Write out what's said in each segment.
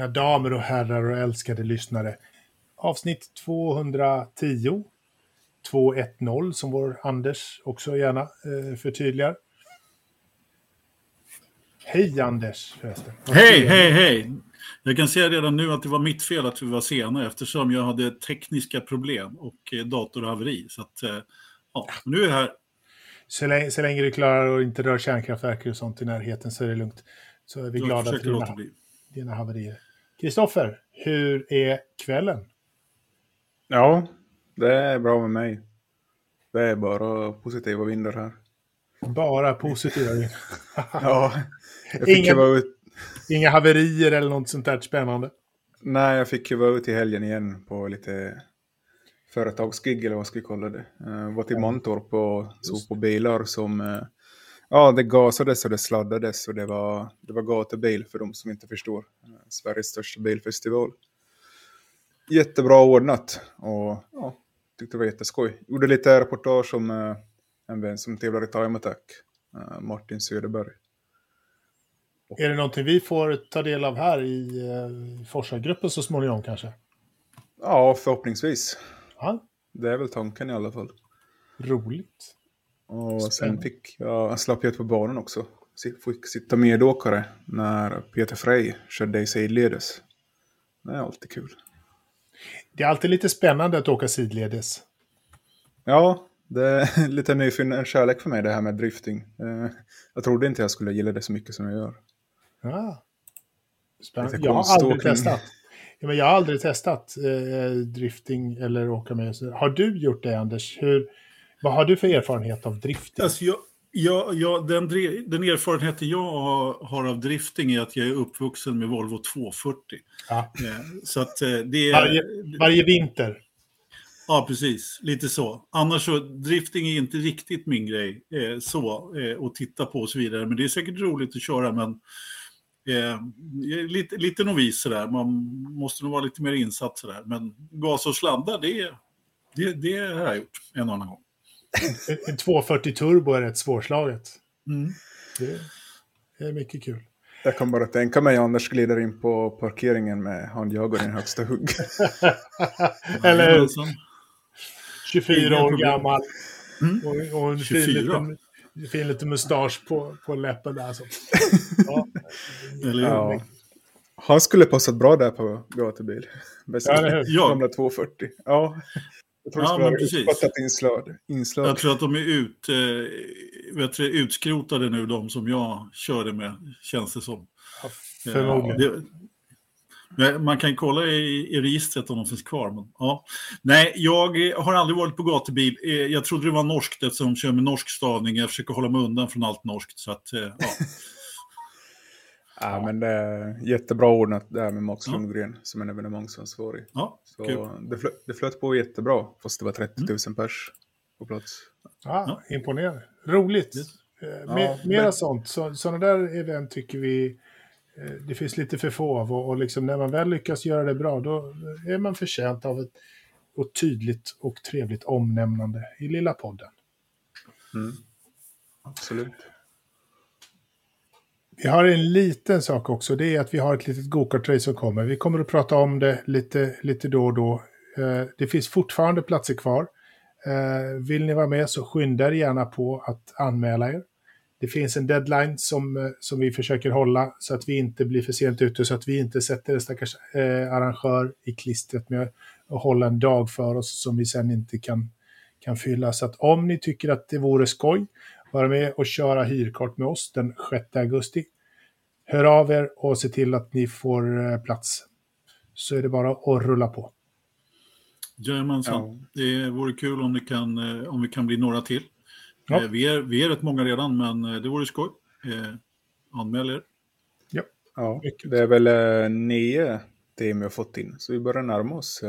mina damer och herrar och älskade lyssnare. Avsnitt 210. 210 som vår Anders också gärna eh, förtydligar. Hej Anders förresten. Hej, hej, hej! Jag kan säga redan nu att det var mitt fel att vi var sena eftersom jag hade tekniska problem och eh, datorhaveri. Så att, eh, ja, nu är det här. Så länge, så länge du klarar och inte rör kärnkraftverk och sånt i närheten så är det lugnt. Så är vi Jag glada låta dina, dina haverier. Kristoffer, hur är kvällen? Ja, det är bra med mig. Det är bara positiva vindar här. Bara positiva. Ja, jag fick Ingen- ju vara ut... Inga haverier eller något sånt där spännande. Nej, jag fick ju vara ute i helgen igen på lite företagsgig eller vad ska vi kalla det. Uh, var till Mantorp och såg på bilar som... ja, det gasades och det sladdades och det var, det var gatubil för de som inte förstår. Sveriges största bilfestival. Jättebra ordnat och ja, tyckte det var jätteskoj. Gjorde lite reportage om eh, en vän som tävlar i Time Attack, eh, Martin Söderberg. Är det någonting vi får ta del av här i eh, forskargruppen så småningom kanske? Ja, förhoppningsvis. Ja, Det är väl tanken i alla fall. roligt. Och sen fick jag slapp jag ut på banan också. Fick sitta medåkare när Peter Frey körde i sidledes. Det är alltid kul. Det är alltid lite spännande att åka sidledes. Ja, det är lite nyfiken kärlek för mig det här med drifting. Eh, Jag trodde inte jag skulle gilla det så mycket som jag gör. Ja. Spännande. Jag har aldrig testat. Ja, men jag har aldrig testat eh, drifting eller åka med. Har du gjort det, Anders? Hur, vad har du för erfarenhet av drifting? Alltså jag, jag, jag, den, den erfarenheten jag har, av drifting är att jag är uppvuxen med Volvo 240. Ja. Eh, Så att eh, det är... Varje, varje vinter. Ja, precis. Lite så. Annars så, drifting är inte riktigt min grej. Eh, så, eh, att titta på och så vidare. Men det är säkert roligt att köra, men eh, lite, lite novis sådär. Man måste nog vara lite mer insatt sådär. Men gas och sladdar, det, det, det har jag gjort en annan gång. En, en 240 turbo är rätt svårslaget. Mm. Det, det är mycket kul. Jag kan bara tänka mig Anders glider in på parkeringen med handjagaren i högsta hugg. Eller Jajamensan. 24 Inga år gammal. Mm. Och, och en fin 24. liten, fin liten mustasch på, på läppen där. Så. Ja. Eller? Ja. Han skulle passat bra där på gatubil. Ja? Ja. gamla 240. Ja. Jag tror Ja, det skulle men vara precis. uppfattat inslag. inslag. Jag tror att de är ut, eh, vet du, utskrotade nu, de som jag körde med, känns det som. Förmodligen. Ja, det, men man kan kolla i, i registret om de finns kvar. Men, ja. Nej, jag eh, har aldrig varit på gatubil. Eh, Jag trodde det var norskt eftersom de kör med norsk stavning. Jag försöker hålla mig undan från allt norskt. Så att, eh, ja. Ja, men det är jättebra ordnat där med Max Ja. Lundgren som en evenemangsansvarig. ja, Så kul. det, flöt, det flöt på jättebra, fast det var 30 000 pers på plats. Ja, imponerande. Roligt. Yes. Eh, Ja, mer, mera men- sånt. Så, sådana där event tycker vi eh, det finns lite för få av. Och, och liksom när man väl lyckas göra det bra, då är man förtjänt av ett och tydligt och trevligt omnämnande i lilla podden. Mm. Absolut. Vi har en liten sak också, det är att vi har ett litet gokartrace som kommer. Vi kommer att prata om det lite, lite då och då. Eh, det finns fortfarande platser kvar. Eh, vill ni vara med så skynda er gärna på att anmäla er. Det finns en deadline som, eh, som vi försöker hålla så att vi inte blir för sent ute, så att vi inte sätter en stackars eh, arrangör i klistret med att hålla en dag för oss som vi sen inte kan, kan fylla. Så att om ni tycker att det vore skoj, vara med och köra hyrkort med oss den 6 augusti. Hör av er och se till att ni får eh, plats. Så är det bara att rulla på. Jajamensan. Det vore kul om, det kan, eh, om vi kan bli några till. Ja. Eh, Vi, är, vi är rätt många redan, men det vore skoj. Anmäl er. Ja, Mycket. det är väl nio team vi har fått in, så vi börjar närma oss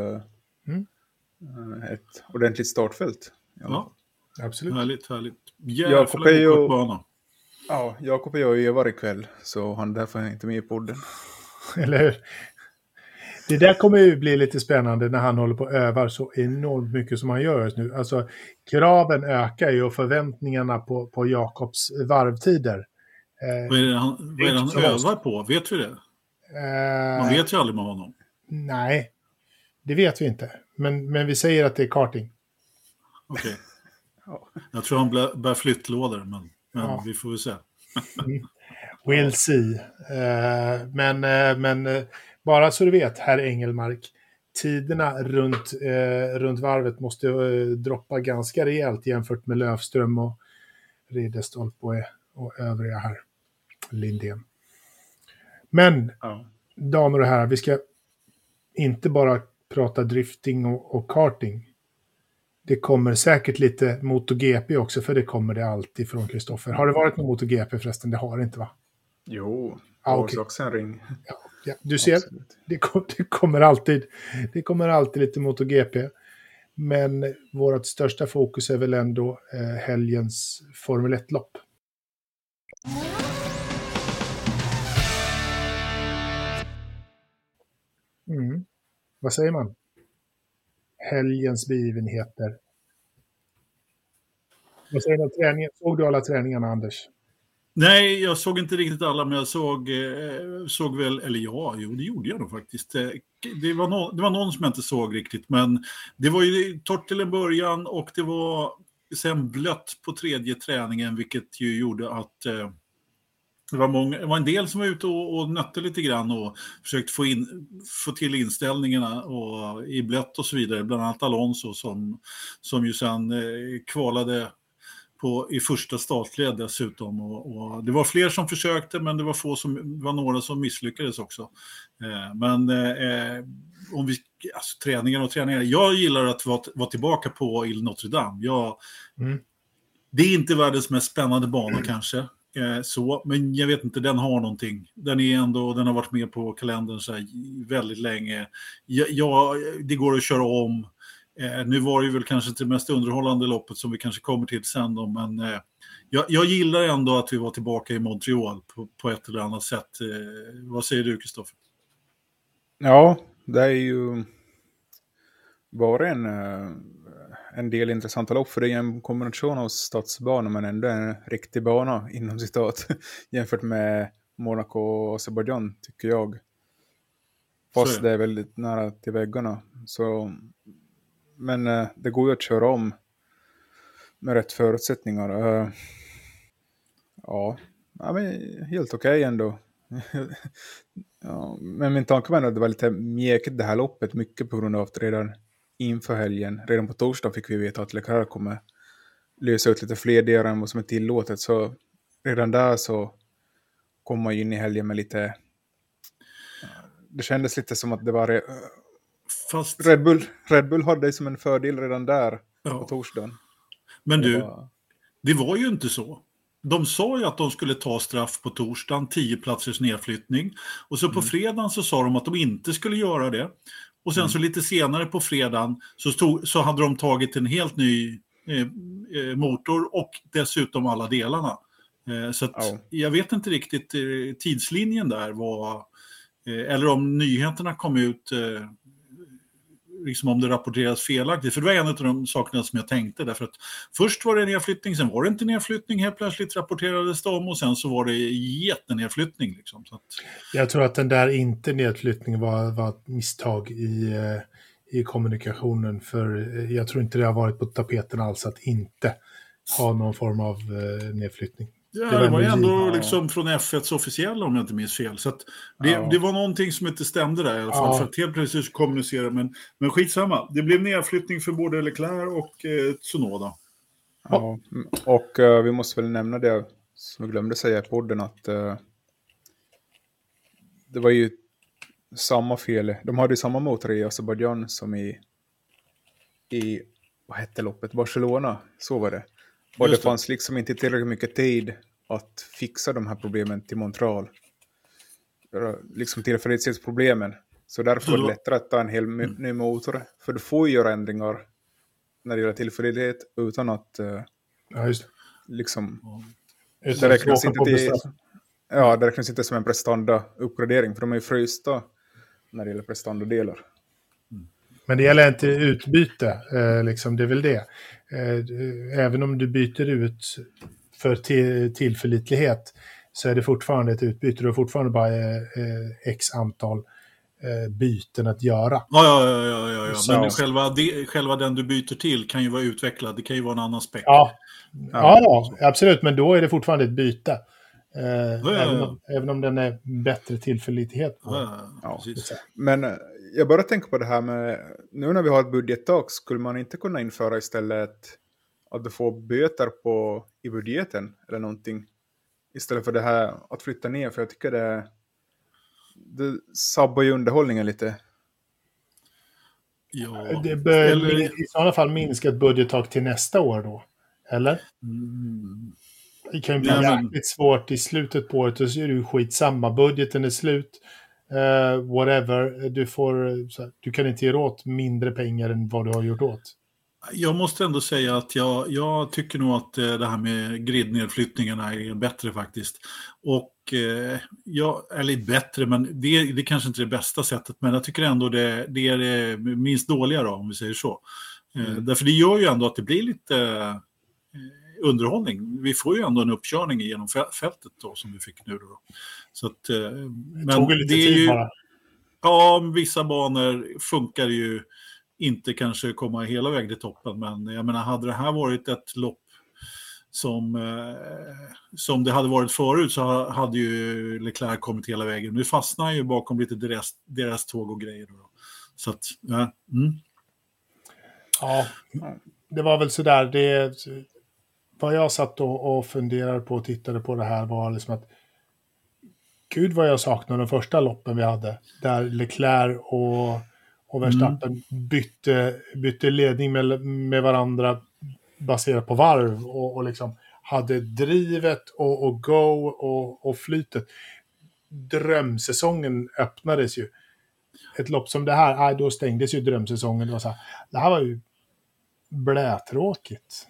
Mm. ett ordentligt startfält. Ja. Ja, Absolut. härligt, härligt. Jakob är ju-. Ja, Jakob och jag övar ikväll, så han är därför inte med i podden. Eller hur? Det där kommer ju bli lite spännande när han håller på och övar så enormt mycket som han gör just nu. Alltså, kraven ökar ju och förväntningarna på, på Jakobs varvtider. Eh, Vad är det han, vad är det han övar på? Vet vi det? Man vet ju aldrig med honom. Nej, det vet vi inte. Men, men vi säger att det är karting. Okej. Jag tror han bär flyttlådor, men, men Ja. vi får väl se. We'll see. Eh, men eh, men eh, bara så du vet, herr Engelmark, tiderna runt, runt varvet måste droppa ganska rejält jämfört med Lövström och Ridderstolpe och, och övriga här. Lindén. Men, Ja. damer och herrar, vi ska inte bara prata drifting och, och karting. Det kommer säkert lite MotoGP också, för det kommer det alltid från Kristoffer. Har det varit någon MotoGP förresten? Det har det inte va? Jo, Ah, okej. också en ring. Ja, du ser, det, kom, det, kommer alltid, det kommer alltid lite MotoGP. Men vårt största fokus är väl ändå eh, helgens Formel 1-lopp. Mm. Vad säger man? Helgens begivenheter. Vad säger du om träningen? Såg du alla träningarna, Anders? Nej, jag såg inte riktigt alla, men jag såg, eh, såg väl, eller ja, jo, det gjorde jag nog faktiskt. Eh, det var, no, det var någon som jag inte såg riktigt, men det var ju torrt till en början och det var sen blött på tredje träningen, vilket ju gjorde att eh, det var, många, det var en del som var ute och, och nötte lite grann och försökt få, in, få till inställningarna och, i blött och så vidare. Bland annat Alonso som, som ju sen eh, kvalade på, i första startled dessutom. Och, och det var fler som försökte men det var få som, var några som misslyckades också. Eh, men eh, om vi, alltså, träningar och träningar. Jag gillar att vara, vara tillbaka på Il Notre Dame. Jag, Mm. det är inte världens mest spännande bana kanske. Eh, så, men jag vet inte, den har någonting. Den är ändå, den har varit med på kalendern så här väldigt länge. Ja, ja, det går att köra om. Eh, nu var det ju väl kanske inte det mest underhållande loppet som vi kanske kommer till sen då, men eh, jag, jag gillar ändå att vi var tillbaka i Montreal på, på ett eller annat sätt. Eh, vad säger du, Kristoffer? Ja, det är ju bara en, eh, en del intressanta lopp, för det är en kombination av stadsbana men ändå en riktig bana inom citat jämfört med Monaco och Azerbaijan tycker jag. Fast det. det är väldigt nära till väggarna. Så, men eh, det går ju att köra om med rätt förutsättningar. Eh, ja, ja men helt okej ändå. ja, men min tanke var att det var lite mjäkigt det här loppet, mycket på grund av att redan inför helgen, redan på torsdag fick vi veta att Leclerc kommer lösa ut lite fler delar än vad som är tillåtet. Så redan där så kom man ju in i helgen med lite... Det kändes lite som att det var... Re- Fast, Red Bull, Red Bull hade det som en fördel redan där på ja. torsdagen. Men Det du, var- Det var ju inte så. De sa ju att de skulle ta straff på torsdagen, 10 platsers nedflyttning. Och så på Mm. fredagen så sa de att de inte skulle göra det. Och sen Mm. så lite senare på fredagen så, stod, så hade de tagit en helt ny eh, eh, motor och dessutom alla delarna. Eh, så att Ja. jag vet inte riktigt eh, tidslinjen där var, eh, eller om nyheterna kom ut eh, liksom om det rapporteras felaktigt. För det var en av de sakerna som jag tänkte. Därför att först var det nedflyttning, sen var det inte nedflyttning. Helt plötsligt rapporterades det om och sen så var det jättenedflyttning. Liksom. Så att, Jag tror att den där inte nedflyttningen var, var ett misstag i, eh, i kommunikationen. För eh, jag tror inte det har varit på tapeten alls att inte ha någon form av eh, nedflyttning ja, Det var ju ändå ja. liksom från F1s officiella om jag inte minns fel. Så att det, Ja. det var någonting som inte stämde där i alla fall. Ja. För att helt plötsligt så kommunicerade men, men skitsamma. Det blev nedflyttning för både Leclerc och eh, Tsunoda. Ja, och eh, vi måste väl nämna det som vi glömde säga i podden att eh, det var ju samma fel. De hade ju samma motor i Azerbaijan som i, i vad hette loppet? Barcelona. Så var det. Och det det. fanns liksom inte tillräckligt mycket tid att fixa de här problemen till Montreal. Liksom tillförlitlighetsproblemen. Så därför var det lättare att ta en hel Mm. ny motor. För du får ju göra ändringar när det gäller tillförlitlighet utan att eh, Ja, just liksom det. det räknas inte till... Ja, det räknas inte som en prestanda-uppgradering, för de är ju frysta när det gäller prestandadelar. Men det gäller inte utbyte, eh, liksom, det är väl det. Eh, även om du byter ut för ti- tillförlitlighet, så är det fortfarande ett utbyte. Du har fortfarande bara eh, eh x antal eh, byten att göra. Ja, ja, ja, ja, ja. Så. men själva, de, själva den du byter till kan ju vara utvecklad. Det kan ju vara en annan spec. Ja, ja, ja absolut, men då är det fortfarande ett byte. Eh, ja, även, om, även, om, den är bättre tillförlitlighet. På, ja, Men eh, jag bara tänker på det här med, nu när vi har ett budgettak, skulle man inte kunna införa istället att du får böter på, i budgeten eller någonting? Istället för det här att flytta ner, för jag tycker det, det sabbar ju underhållningen lite. Ja, det bör eller... i sådana fall minska ett budgettak till nästa år då, eller? Mm. Det kan ju bli ja, men... jäkligt svårt i slutet på året, och så är det ju skitsamma, budgeten är slut, uh, whatever, du får, du kan inte ge åt mindre pengar än vad du har gjort åt. Jag måste ändå säga att jag, jag tycker nog att eh, det här med gridnedflyttningarna är bättre faktiskt. Och, eh, ja, eller bättre, men det, det kanske inte är det bästa sättet, men jag tycker ändå det, det är det minst dåliga då, om vi säger så. Eh, mm. Därför det gör ju ändå att det blir lite underhållning. Vi får ju ändå en uppkörning genom fältet då, som vi fick nu. Då. Så att, eh, men det tog lite det tid ju, bara. Ja, vissa banor funkar ju inte kanske komma hela vägen till toppen. Men jag menar, hade det här varit ett lopp som, eh, som det hade varit förut så hade ju Leclerc kommit hela vägen. Nu fastnar ju bakom lite deras, deras tåg och grejer. Då. Så att, ja. Mm. Ja, det var väl sådär. Det, vad jag satt och, och funderade på och tittade på det här var liksom att Gud vad jag saknar de första loppen vi hade. Där Leclerc och och Verstappen mm. bytte, bytte ledning med, med varandra baserat på varv och, och liksom hade drivet och, och go och, och flytet. Drömsäsongen öppnades ju. Ett lopp som det här, då stängdes ju drömsäsongen. Det, var så här, det här var ju blätråkigt.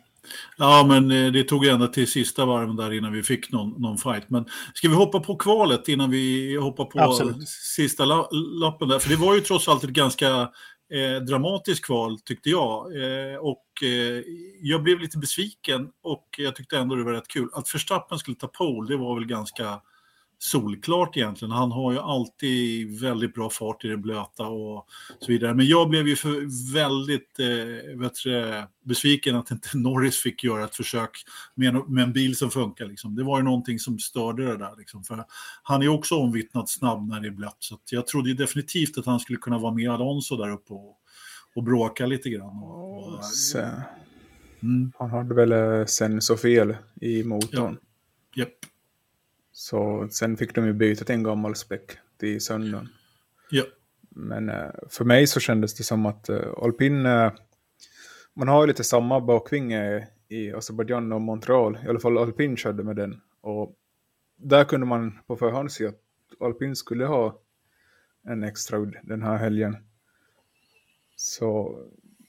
Ja, men eh, det tog ända till sista varven där innan vi fick någon, någon fight. Men ska vi hoppa på kvalet innan vi hoppar på Absolut. sista lappen där? För det var ju trots allt ett ganska eh, dramatiskt kval tyckte jag. Eh, och eh, jag blev lite besviken och jag tyckte ändå det var rätt kul. Att Verstappen skulle ta pole, det var väl ganska solklart egentligen. Han har ju alltid väldigt bra fart i det blöta och så vidare. Men jag blev ju för väldigt eh, vet du, besviken att inte Norris fick göra ett försök med, med en bil som funkar. Liksom. Det var ju någonting som störde det där. Liksom. För han är också omvittnat snabb när det är blött. Så jag trodde definitivt att han skulle kunna vara med Alonso där uppe och, och bråka lite grann. Och, och, mm. Han hade väl eh, sen så fel i motorn. Ja. Yep. Så sen fick de ju byta till en gammal späck till söndagen. Ja. Men uh, för mig så kändes det som att uh, alpin, uh, man har ju lite samma bakvinge i Azerbajdzjan och Montreal. I alla fall alpin körde med den. Och där kunde man på förhand se att alpin skulle ha en extra udd den här helgen. Så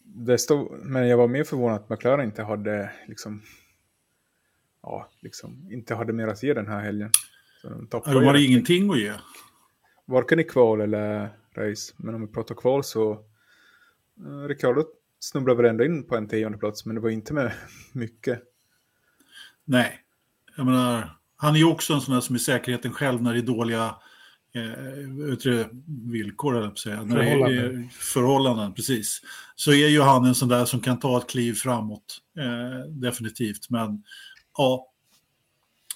det stod, men jag var mer förvånad att McLaren inte hade liksom ja, liksom inte hade mer att ge den här helgen. Så de, de hade ingenting att ge. Varken i kval eller race. Men om vi pratar kval så eh, Ricardo snubblade väl ändå in på en tionde plats men det var inte med mycket. Nej, jag menar, han är ju också en sån här som är säkerheten själv när det är dåliga eh, villkor, eller säga. När förhållanden. Det är, förhållanden, precis. Så är ju han en sån där som kan ta ett kliv framåt, eh, definitivt. Men ja,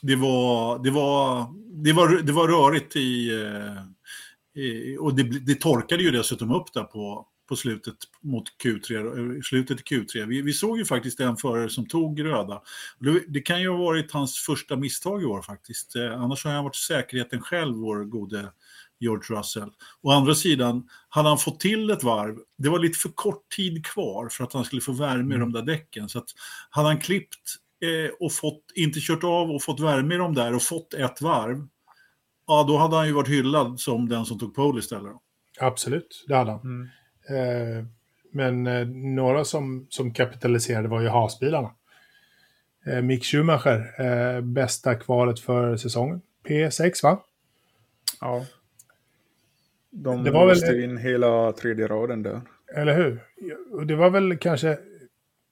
det var, det var, det var, det var rörigt i, eh, i och det, det torkade ju dessutom upp där på, på slutet mot Q3, slutet i Q3. Vi, vi såg ju faktiskt en förare som tog röda. Det, det, kan ju ha varit hans första misstag i år faktiskt. Eh, annars har han varit säkerheten själv, vår gode George Russell. Å andra sidan, hade han fått till ett varv, det var lite för kort tid kvar för att han skulle få värme i mm. de där däcken. Så att hade han klippt eh, och fått, inte kört av och fått värme i de där och fått ett varv, ja då hade han ju varit hyllad som den som tog pole istället. Absolut, det hade han. Mm. Eh, men eh, några som, som kapitaliserade var ju hasbilarna. Eh, Mick Schumacher, eh, bästa kvalet för säsongen. P6 va? Ja. De det var väl... in hela tredje raden där. Eller hur? Det var väl kanske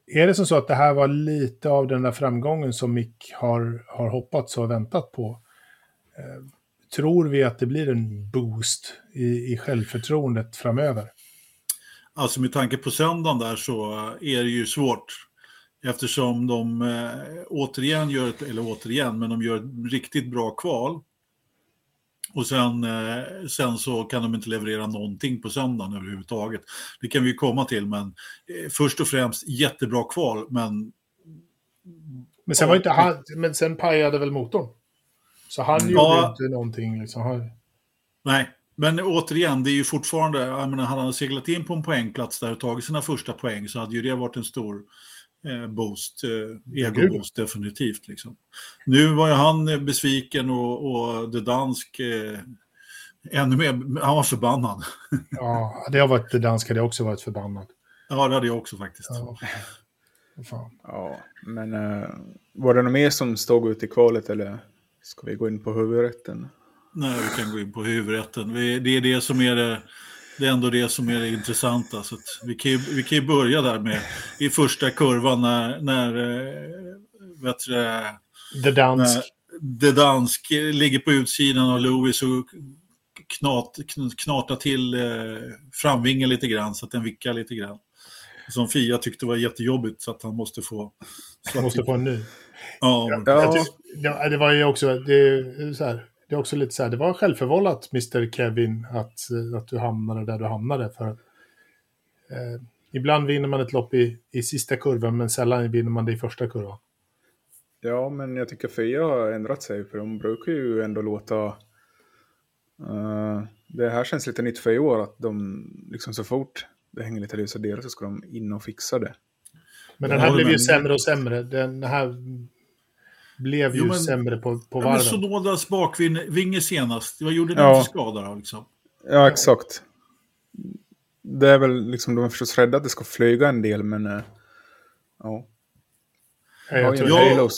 är det som så att det här var lite av den där framgången som Mick har, har hoppats och väntat på? Eh, tror vi att det blir en boost i, i självförtroendet framöver? Alltså med tanke på söndagen där så är det ju svårt. Eftersom de eh, återigen gör ett, eller återigen, men de gör ett riktigt bra kval. Och sen, eh, sen så kan de inte leverera någonting på söndagen överhuvudtaget. Det kan vi komma till, men eh, först och främst jättebra kval, men... Men sen, var inte han, men sen pajade väl motorn? Så han ja, gjorde inte någonting. Liksom. Han... Nej, men återigen, det är ju fortfarande, jag menar, hade han seglat in på en poängplats där och tagit sina första poäng så hade ju det varit en stor boost, eh, ego-boost definitivt. Liksom. Nu var ju han besviken och, och det dansk eh, ännu mer, han var förbannad. Ja, det har varit det danska, hade jag också varit förbannad. Ja, det hade jag också faktiskt. Ja, Fan. ja men uh, var det något mer som stod ut i kvalet eller ska vi gå in på huvudrätten? Nej, vi kan gå in på huvudrätten. det är det som är det, det är ändå det som är det intressanta. Så vi, kan ju, vi kan ju börja där med i första kurvan när, när eh, vet du, The Dansk. The Dansk ligger på utsidan av Lewis och knat, knatar till eh, framvingen lite grann så att den vickar lite grann. Som Fia tyckte var jättejobbigt så att han måste få... Han måste få en ny. Ja, ja. ja. det var ju också, det, så här, det är också lite så här, det var självförvållat Mr Kevin att, att du hamnade där du hamnade. För eh, ibland vinner man ett lopp i, i sista kurvan men sällan vinner man det i första kurvan. Ja, men jag tycker Fia har ändrat sig för de brukar ju ändå låta... Uh, det här känns lite nytt för i år att de liksom så fort det hänger lite lösa delar så ska de in och fixa det. Men den här blev ju sämre och sämre. Den här blev ju jo, men, sämre på, på varven. Ja, men Sonodas bakvinge senast, vad gjorde den ja. för skada då? Liksom? Ja, exakt. Det är väl liksom, de är förstås rädda att det ska flyga en del, men... Äh, ja. Ja, jag tror ja,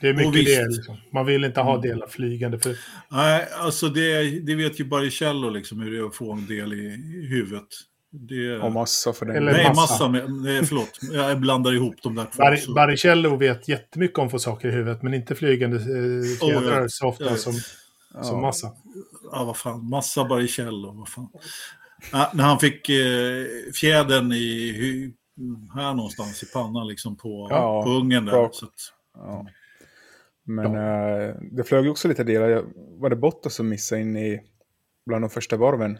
det är mycket det. Liksom. Man vill inte ha mm. delar flygande. För... Nej, alltså det, det vet ju Baricello liksom hur det är att få en del i huvudet. Det... Och massa för den. Eller Nej, massa. massa med, nej, förlåt. Jag blandar ihop de där två. Bar Baricello vet jättemycket om att få saker i huvudet, men inte flygande eh, fjädrar oh, så ofta som, ja. som massa. Ja, vad fan. Massa Baricello, vad fan. Ja, när han fick eh, fjädern i, här någonstans i pannan, liksom på, ja, på ungen där. Så att, ja. Men ja. äh, det flög också lite delar. Var det Bottas som missade in i bland de första varven?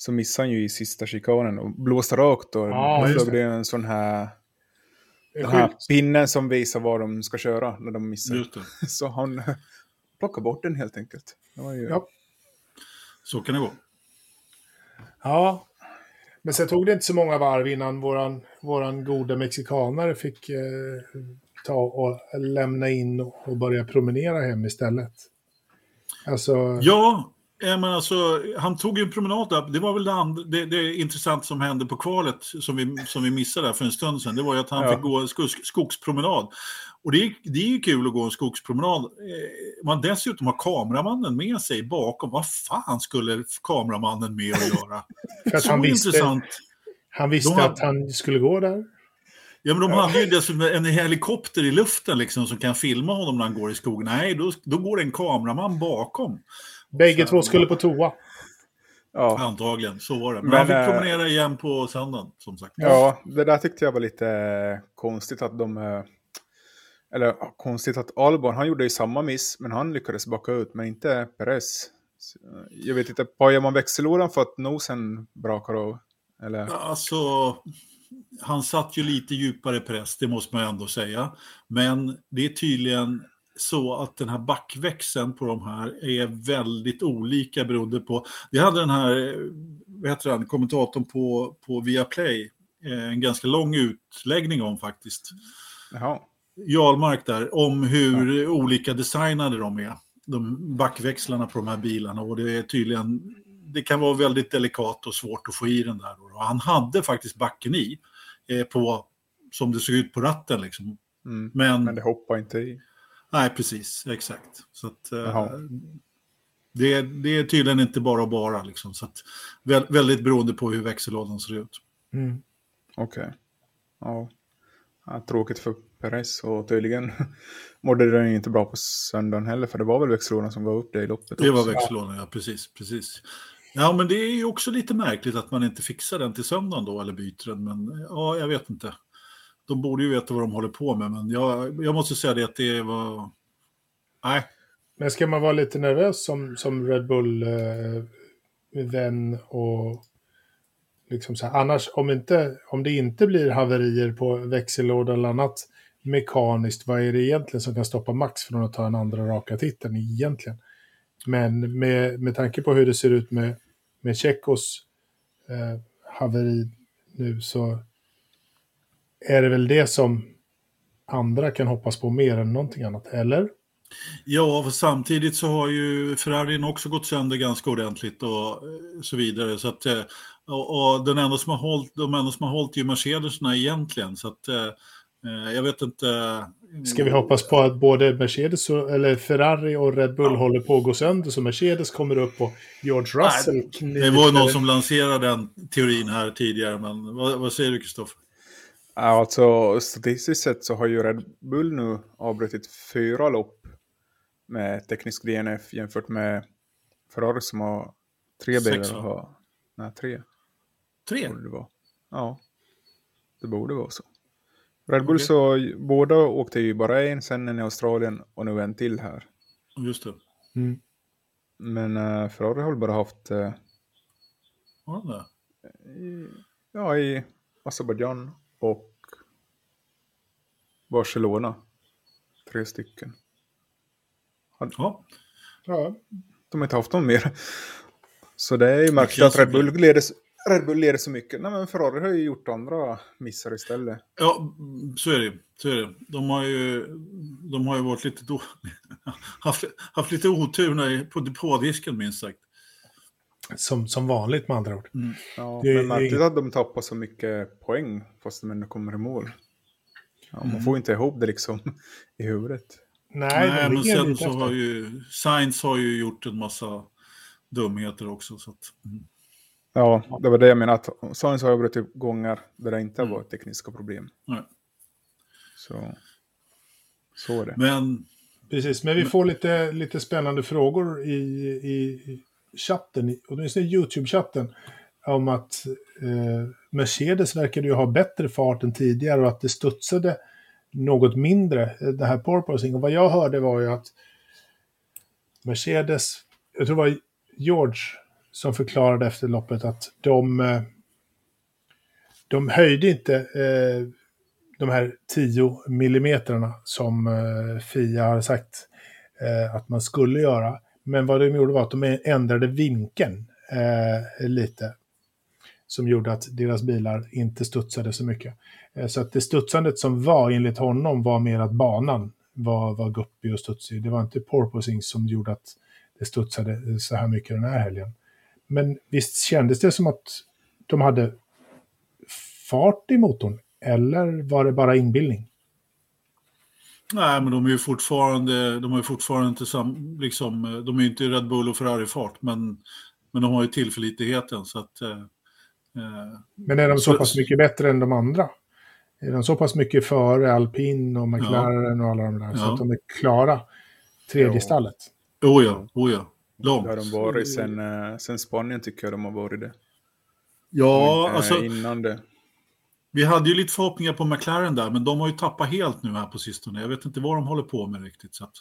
Så missade han ju i sista chikanen och blåste rakt och ah, då flög det en sån här... Den här pinnen som visar var de ska köra när de missar. Så han plockade bort den helt enkelt. Ju... Ja. Så kan det gå. Ja, men sen tog det inte så många varv innan våran, våran goda mexikanare fick eh, ta och lämna in och börja promenera hem istället. Alltså... Ja, men alltså, han tog ju en promenad där. Det var väl det, det, det intressant som hände på kvalet som vi, som vi missade för en stund sedan. Det var ju att han ja. fick gå en skogspromenad. Och det är, det är ju kul att gå en skogspromenad. Eh, man dessutom har kameramannen med sig bakom. Vad fan skulle kameramannen med att göra? Så han visste, intressant. Han visste hade, att han skulle gå där? Ja, men de ja. hade ju dessutom en helikopter i luften liksom, som kan filma honom när han går i skogen. Nej, då, då går det en kameraman bakom. Bägge två skulle på toa. Ja. Antagligen, så var det. Men, Men han fick eh, promenera igen på söndagen, som sagt. Ja, det där tyckte jag var lite eh, konstigt att de... Eh, eller konstigt att Albon, han gjorde ju samma miss, men han lyckades backa ut, men inte Perez. Jag vet inte, pajar man växellådan för att nosen brakar av? Eller? Alltså, han satt ju lite djupare press, det måste man ändå säga. Men det är tydligen så att den här backväxeln på de här är väldigt olika beroende på... Vi hade den här, vad heter den, kommentatorn på, på Viaplay, eh, en ganska lång utläggning om faktiskt. Jaha. Jarlmark där, om hur ja. olika designade de är. De backväxlarna på de här bilarna och det är tydligen, det kan vara väldigt delikat och svårt att få i den där. Och han hade faktiskt backen i, eh, på, som det såg ut på ratten liksom. Mm. Men, men det hoppar inte i. Nej, precis. Exakt. Så att, uh, det, det, är tydligen inte bara och bara. Liksom, så att, väldigt beroende på hur växellådan ser ut. Mm. Okej. Okay. Ja. ja. Tråkigt för Perez och tydligen mådde den inte bra på söndagen heller för det var väl växellådan som gav upp det i loppet. Det var växellådan, ja precis, precis. Ja, men det är ju också lite märkligt att man inte fixar den till söndagen då, eller byter den. Men ja, jag vet inte. De borde ju veta vad de håller på med, men jag, jag måste säga det att det var... Nej, Men ska man vara lite nervös som, som Red Bull-vän eh, och liksom så här, annars om, inte, om det inte blir haverier på växellåda eller annat mekaniskt, vad är det egentligen som kan stoppa Max från att ta en andra raka titeln egentligen? Men med, med tanke på hur det ser ut med, med Tjeckos eh, haveri nu så är det väl det som andra kan hoppas på mer än någonting annat, eller? Ja, för samtidigt så har ju Ferrarin också gått sönder ganska ordentligt och eh, så vidare. Så att, eh, och, och den enda som har hållit, de enda som har hållit är ju Mercedesna egentligen. Så att, eh, eh, jag vet inte. Ska vi hoppas på att både Mercedes och, eller Ferrari och Red Bull Ja. håller på att gå sönder så Mercedes kommer upp och George Russell kniper... Det var någon som lanserade den teorin här tidigare, men vad, vad säger du Kristoffer? Ja, alltså statistiskt sett så har ju Red Bull nu avbrutit fyra lopp med teknisk DNF jämfört med Ferrari som har tre Sex, bilar. och va? har- Nej, tre Tre? borde det vara. Ja, det borde vara så. Red Bull Okej. så, båda åkte ju bara en, sen en i Australien och nu en till här. Just det. Mm. Men uh, Ferrari har bara haft, eh, Var den där? i, ja i Azerbaijan och Barcelona. Tre stycken. Ja, Ja, De har inte haft någon mer. Så det är ju märkligt att Red Bull, leder, så- Red Bull leder så mycket. Nej men Ferrari har ju gjort andra missar istället. ja så är det. Så är det. De har ju, de har ju varit lite då, haft, haft lite otur när, på depådisken minst sagt. som, som vanligt med andra ord. Ja, Det men märkligt att de tappar så mycket poäng fast de ändå kommer i mål. Ja. Man får inte ihop det liksom i huvudet. Nej, Nej, men sen så har ju Sainz har ju gjort en massa dumheter också. Så att, mm. Ja, det var det jag menade. Att Sainz har avbrutit gånger där det inte har Mm. varit tekniska problem. Nej. Så, så är det. Men Precis, men vi får lite, lite spännande frågor i, i chatten, åtminstone i YouTube-chatten, om att eh, Mercedes verkade ju ha bättre fart än tidigare och att det studsade något mindre, eh, det här porpoising. Och vad jag hörde var ju att Mercedes, jag tror det var George som förklarade efter loppet att de, eh, de höjde inte eh, de här 10 millimeterna som eh, Fia har sagt eh, att man skulle göra. Men vad de gjorde var att de ändrade vinkeln eh, lite. Som gjorde att deras bilar inte studsade så mycket. Eh, så att det studsandet som var enligt honom var mer att banan var, var guppig och studsig. Det var inte porpoising som gjorde att det studsade eh, så här mycket den här helgen. Men visst kändes det som att de hade fart i motorn? Eller var det bara inbildning? Nej, men de är ju fortfarande, de har ju fortfarande inte sam, liksom, eh, de är ju inte i Red Bull och Ferrari-fart, men, men de har ju tillförlitligheten så att... Eh, Eh, Men är de så Så- pass mycket bättre än de andra? Är de så pass mycket före alpin och McLaren och alla de där så Ja. att de är klara tredje Ja. stallet? oh ja, oh ja. Långt. Det har de varit sen, eh, sen Spanien tycker jag de har varit det. Ja, Inte alltså Innan det. vi hade ju lite förhoppningar på McLaren där, men de har ju tappat helt nu här på sistone. Jag vet inte vad de håller på med riktigt. Så att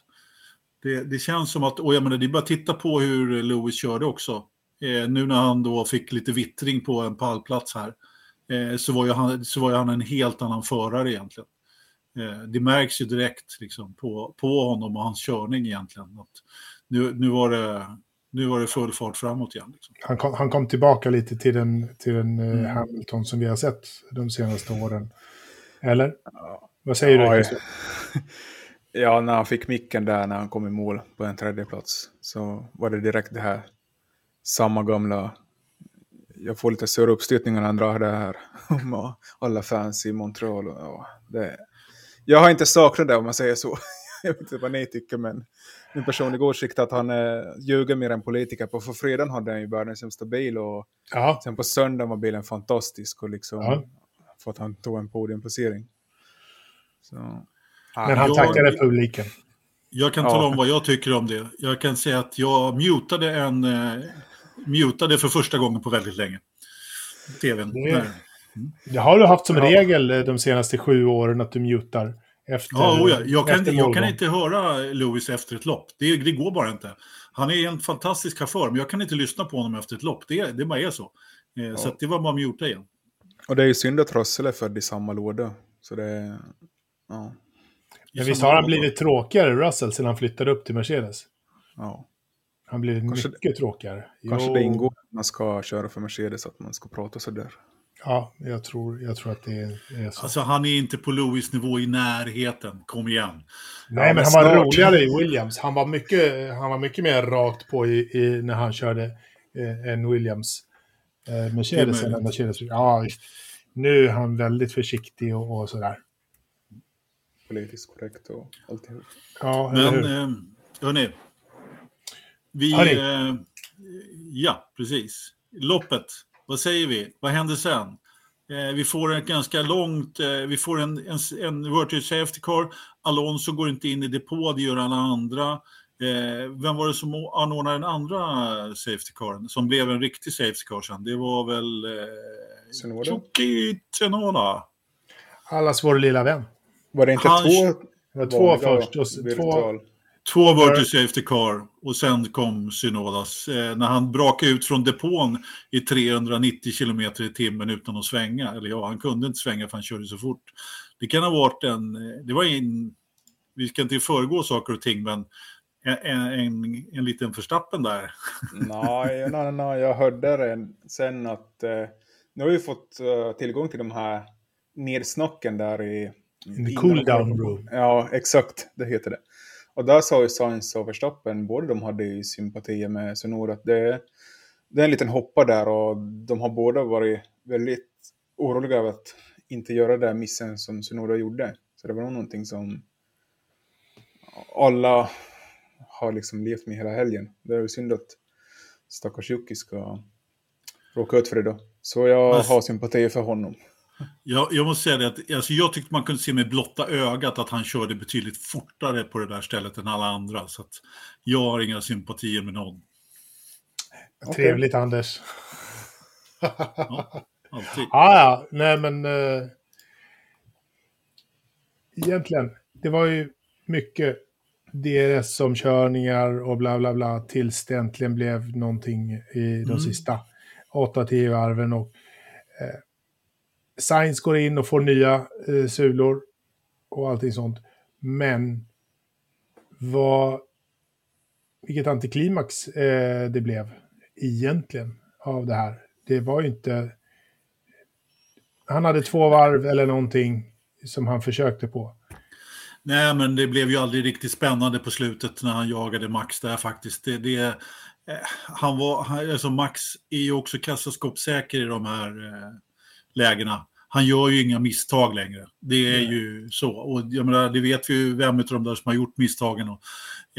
det, det känns som att, och jag menar, det är bara att titta på hur Lewis körde också. Eh, nu när han då fick lite vittring på en pallplats här, eh, så, var ju han, så var ju han en helt annan förare egentligen. Eh, det märks ju direkt liksom, på, på honom och hans körning egentligen. Att nu, nu, var det, nu var det full fart framåt igen. Liksom. Han kom, han kom tillbaka lite till den, till den eh, Mm. Hamilton som vi har sett de senaste åren. Eller? Vad säger Ja, du? ja. Ja, när han fick micken där när han kom i mål på en tredje plats så var det direkt det här samma gamla... Jag får lite sura uppstötningar när han drar det här om alla fans i Montreal. Och, ja, det, jag har inte saknat det om man säger så. Jag vet inte vad ni tycker, men min personliga åsikt är att han eh, ljuger mer än politiker. På för fredagen hade han ju världens sämsta bil och Ja, sen på söndagen var bilen fantastisk och liksom Ja. för att han tog en podiumplacering. Så, Men han jag- tackade publiken. Jag kan Ja. tala om vad jag tycker om det. Jag kan säga att jag mutade en... Eh, mutade för första gången på väldigt länge. TVn. Det- Nej. Det har du haft som Ja. regel eh, de senaste sju åren att du mutar efter Ja, oh ja. Jag, kan, jag kan inte höra Lewis efter ett lopp. Det, det går bara inte. Han är en fantastisk chaufför, men jag kan inte lyssna på honom efter ett lopp. Det, det bara är så. Eh, Så att det var bara att muta igen. och det är ju synd att Russell är född i samma låda. Så det är... Ja. Men visst har han blivit tråkigare, Russell, sedan han flyttade upp till Mercedes? ja. Han blev Kanske- mycket tråkigare. Kanske Jo. det ingår att man ska köra för Mercedes, att man ska prata sådär. Ja, jag tror, jag tror att det är, så. Alltså han är inte på Lewis nivå i närheten. Kom igen. Nej, men men han var roligare i Williams. Han var mycket, han var mycket mer rakt på i, i, när han körde eh, en Williams. Eh, Mercedes Det än en Mercedes. Ja. Nu är han väldigt försiktig och, och sådär. Politiskt korrekt och alltihop. Ja, Men, eh, hörni. Vi... Eh, ja, precis. Loppet. Vad säger vi? Vad händer sen? Eh, vi får ett ganska långt... Eh, vi får en, en, en virtual safety car. Alonso går inte in i depå, det gör alla andra. Eh, vem var det som anordnade den andra safety caren? Som blev en riktig safety car sen? Det var väl... Eh? Yuki Tsunoda. Allas vår lilla vän. Var det inte Han- två Det var två först och två... Två virtual safety car och sen kom Synodas. Eh, när han brakade ut från depån i 390 km i timmen utan att svänga. Eller ja, han kunde inte svänga för han körde så fort. Det kan ha varit en... eh, Det var en... Vi ska inte föregå saker och ting, men en, en, en liten förstappen där. nej, nej, nej, jag hörde det sen att eh, nu har vi fått eh, tillgång till de här nedsnacken där i... In the cool down room. Ja, exakt, det heter det. Och där sa ju Sainz och Verstappen, båda de hade ju sympatier med Sonora. Att det, det är en liten hoppa där och de har båda varit väldigt oroliga över att inte göra den missen som Sonora gjorde. Så det var nog någonting som alla har liksom levt med hela helgen. Det är ju synd att stackars Jocke ska råka ut för det då. Så jag har sympatier för honom. Jag, jag måste säga det att alltså jag tyckte man kunde se med blotta ögat att han körde betydligt fortare på det där stället än alla andra. Så att jag har inga sympatier med någon. Trevligt, Anders. Alltid. Ja, ja. Nej, men... Uh, egentligen, det var ju mycket DRS-omkörningar och bla bla bla tills det äntligen blev någonting i de Mm. sista 8-10 varven. Och, eh, Sainz går in och får nya eh, sulor och allting sånt. Men vad... Vilket antiklimax eh, det blev egentligen av det här. Det var ju inte... Han hade två varv eller någonting som han försökte på. Nej, men det blev ju aldrig riktigt spännande på slutet när han jagade Max där faktiskt. Det, det, eh, han var, alltså Max är ju också kassaskåpssäker i de här eh, lägena. Han gör ju inga misstag längre. Det är Nej. ju så. Och jag menar, det vet vi ju vem av de där som har gjort misstagen och,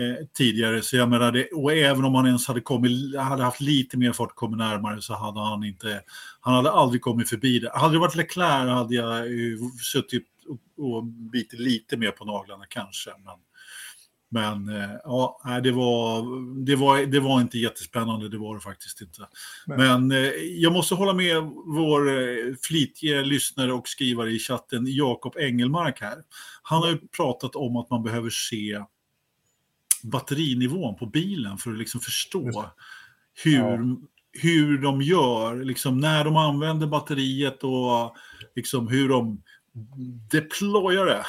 eh, tidigare. Så jag menar, det, och även om han ens hade, kommit, hade haft lite mer fart och kommit närmare så hade han inte... Han hade aldrig kommit förbi det. Hade det varit Leclerc hade jag ju suttit och, och bitit lite mer på naglarna kanske. Men, men eh, ja, det var, det, var, det var inte jättespännande, det var det faktiskt inte. Nej. Men eh, jag måste hålla med vår eh, flitige lyssnare och skrivare i chatten, Jakob Engelmark här. Han har ju pratat om att man behöver se batterinivån på bilen för att liksom förstå hur, Ja. hur de gör, liksom när de använder batteriet och liksom hur de deployar det.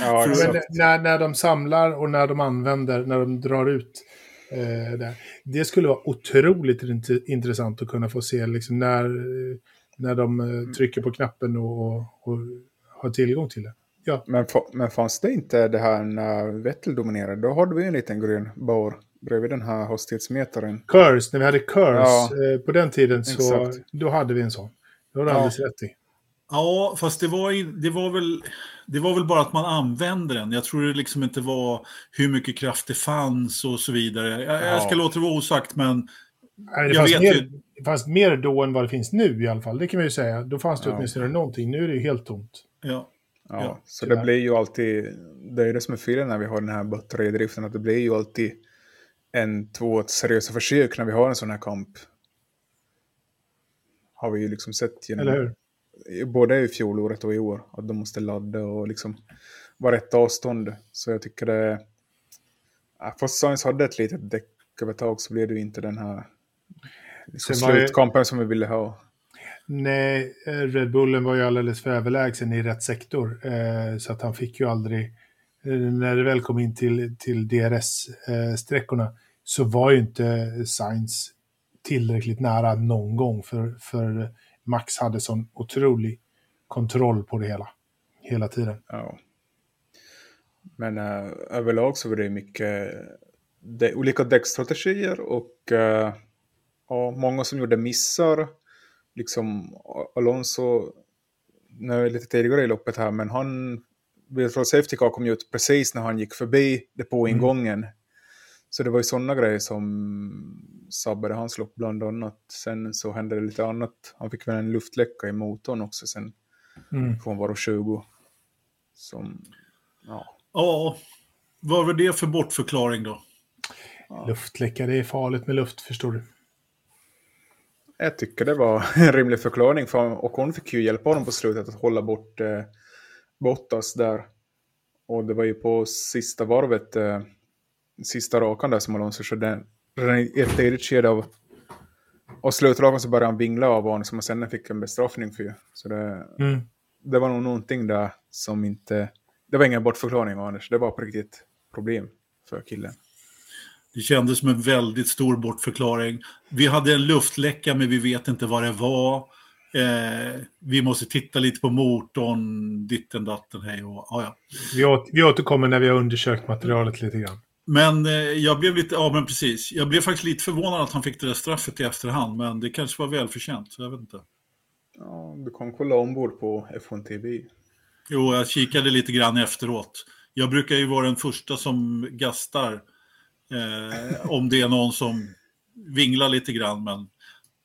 Ja, när, när de samlar och när de använder, när de drar ut eh, det. Det skulle vara otroligt int- intressant att kunna få se liksom, när, när de eh, trycker på knappen och, och, och har tillgång till det. Ja, Men, men fanns det inte det här när Vettel dominerade? Då hade vi en liten grön bar bredvid den här hastighetsmätaren. Curse, när vi hade Curse Ja. eh, på den tiden så Exakt. då hade vi en sån. Det har du Ja. alldeles rätt i. Ja, fast det var, det, var väl, det var väl bara att man använde den. Jag tror det liksom inte var hur mycket kraft det fanns och så vidare. Jag, jag ska Ja. låta det vara osagt, men Nej, det, Jag fanns vet mer, ju- det fanns mer då än vad det finns nu i alla fall. Det kan man ju säga. Då fanns det Ja. åtminstone någonting. Nu är det ju helt tomt. ja. Ja, Ja, så det blir ju alltid, det är ju det som är filen när vi har den här batteridriften, att det blir ju alltid en, två seriösa försök när vi har en sån här kamp. Har vi ju liksom sett genom, Eller hur? Både i fjolåret och i år, att de måste ladda och liksom vara rätt avstånd. Så jag tycker det, fast Science hade ett litet däck över ett tag så blev det ju inte den här liksom, slutkampen som vi ville ha. Nej, eh, Red Bullen var ju alldeles för överlägsen i rätt sektor. Eh, så att han fick ju aldrig, eh, när det väl kom in till, till DRS-sträckorna så var ju inte Sainz tillräckligt nära någon gång för, för Max hade sån otrolig kontroll på det hela, hela tiden. Ja. Men äh, överlag så var det mycket de, olika däckstrategier och äh, ja, många som gjorde missar. Liksom Alonso, nu lite tidigare i loppet här, men han, Virtual Safety Car kom ju ut precis när han gick förbi depåingången. Så det var ju sådana grejer som sabbade hans lopp bland annat. Sen så hände det lite annat. Han fick väl en luftläcka i motorn också sen Mm. från var 20. Som, ja. Ja, vad var det för bortförklaring då? Luftläcka, det är farligt med luft, förstår du. Jag tycker det var en rimlig förklaring. För Ocon fick ju hjälpa honom på slutet att hålla bort eh, Bottas där. Och det var ju på sista varvet, eh, sista rakan där som Alonso körde. Redan i ett tidigt skede av, av slutrakan så började han vingla av honom som han sen fick en bestraffning för. Så det, Mm. det var nog någonting där som inte... Det var ingen bortförklaring Anders, det var på riktigt problem för killen. Det kändes som en väldigt stor bortförklaring. Vi hade en luftläcka men vi vet inte vad det var. Eh, vi måste titta lite på motorn, ditten datten, hej och ja, ja. Vi, åt, vi återkommer när vi har undersökt materialet lite grann. Men eh, jag blev lite, ja men precis. Jag blev faktiskt lite förvånad att han fick det där straffet i efterhand, men det kanske var välförtjänt, jag vet inte. Ja, du kan kolla ombord på F1 TV. Jo, jag kikade lite grann efteråt. Jag brukar ju vara den första som gastar eh, om det är någon som vinglar lite grann, men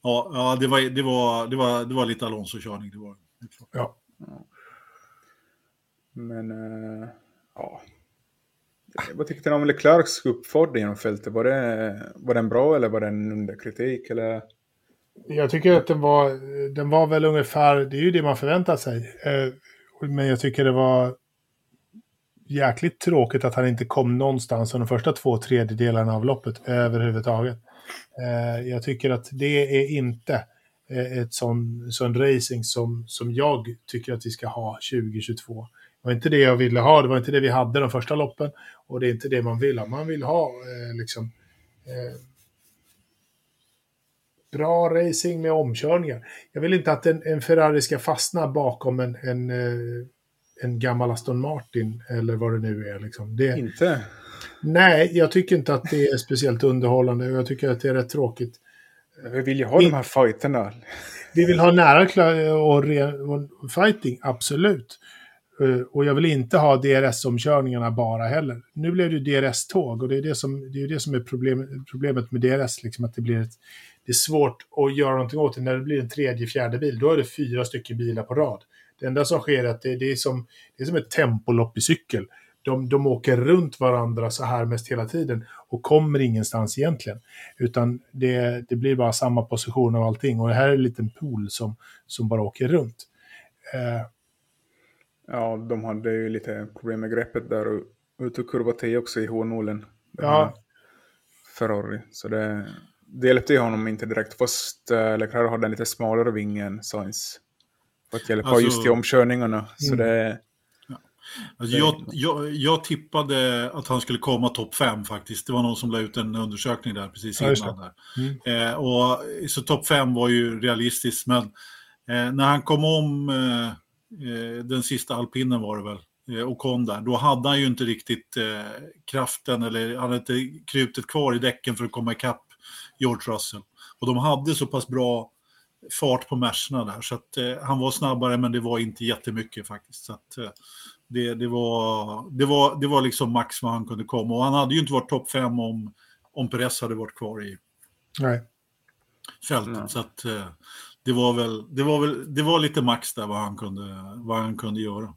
ja, ja det, var, det, var, det, var, det var lite Alonso-körning. Det var, det. Ja. Men, eh, ja. Vad tyckte ni om Leclercs uppfart genom fältet? Var, det, var den bra eller var den under kritik? Eller? Jag tycker att den var, den var väl ungefär, det är ju det man förväntar sig. Eh, men jag tycker det var jäkligt tråkigt att han inte kom någonstans under de första två tredjedelarna av loppet överhuvudtaget. Eh, jag tycker att det är inte eh, ett sån, sån racing som, som jag tycker att vi ska ha 2022. Det var inte det jag ville ha, det var inte det vi hade de första loppen och det är inte det man vill ha. Man vill ha eh, liksom eh, bra racing med omkörningar. Jag vill inte att en, en Ferrari ska fastna bakom en, en, eh, en gammal Aston Martin eller vad det nu är. Liksom. Det, Inte? nej, jag tycker inte att det är speciellt underhållande och jag tycker att det är rätt tråkigt. Vi vill ju ha de här fighterna. Vi vill ha nära och, re- och fighting, absolut. Eh, och jag vill inte ha DRS-omkörningarna bara heller. Nu blev det ju DRS-tåg och det är det som, det är ju det som är problem, problemet med DRS. Liksom att det, blir ett, det är svårt att göra någonting åt det. När det blir en tredje, fjärde bil, då är det fyra stycken bilar på rad. Det enda som sker är att det, det, är, som, det är som ett tempolopp i cykel. De, de åker runt varandra så här mest hela tiden och kommer ingenstans egentligen. Utan det, det blir bara samma position och allting. Och det här är en liten pool som, som bara åker runt. Eh, Ja, de hade ju lite problem med greppet där och ute ur kurva 10 också i H0. Ja. Ferrari. Så det, det hjälpte ju honom inte direkt. Fast uh, Leclerc hade en lite smalare vinge än Sainz. För att hjälpa Alltså- just i omkörningarna. Så Mm. det, Alltså jag, jag, jag tippade att han skulle komma topp 5 faktiskt. Det var någon som la ut en undersökning där precis Ja, innan. Där. Mm. Eh, och, så topp 5 var ju realistiskt, men eh, när han kom om eh, eh, den sista alpinen var det väl, eh, och kom där, då hade han ju inte riktigt eh, kraften eller han hade inte krutet kvar i däcken för att komma ikapp George Russell. Och de hade så pass bra fart på Mercerna där, så att eh, han var snabbare men det var inte jättemycket faktiskt. Så att, eh, det, det, var, det, var, det var liksom max vad han kunde komma. Och han hade ju inte varit topp 5 om, om Perez hade varit kvar i Nej. fältet. Nej. Så att, eh, det, var väl, det, var väl, det var lite max där vad han kunde, vad han kunde göra.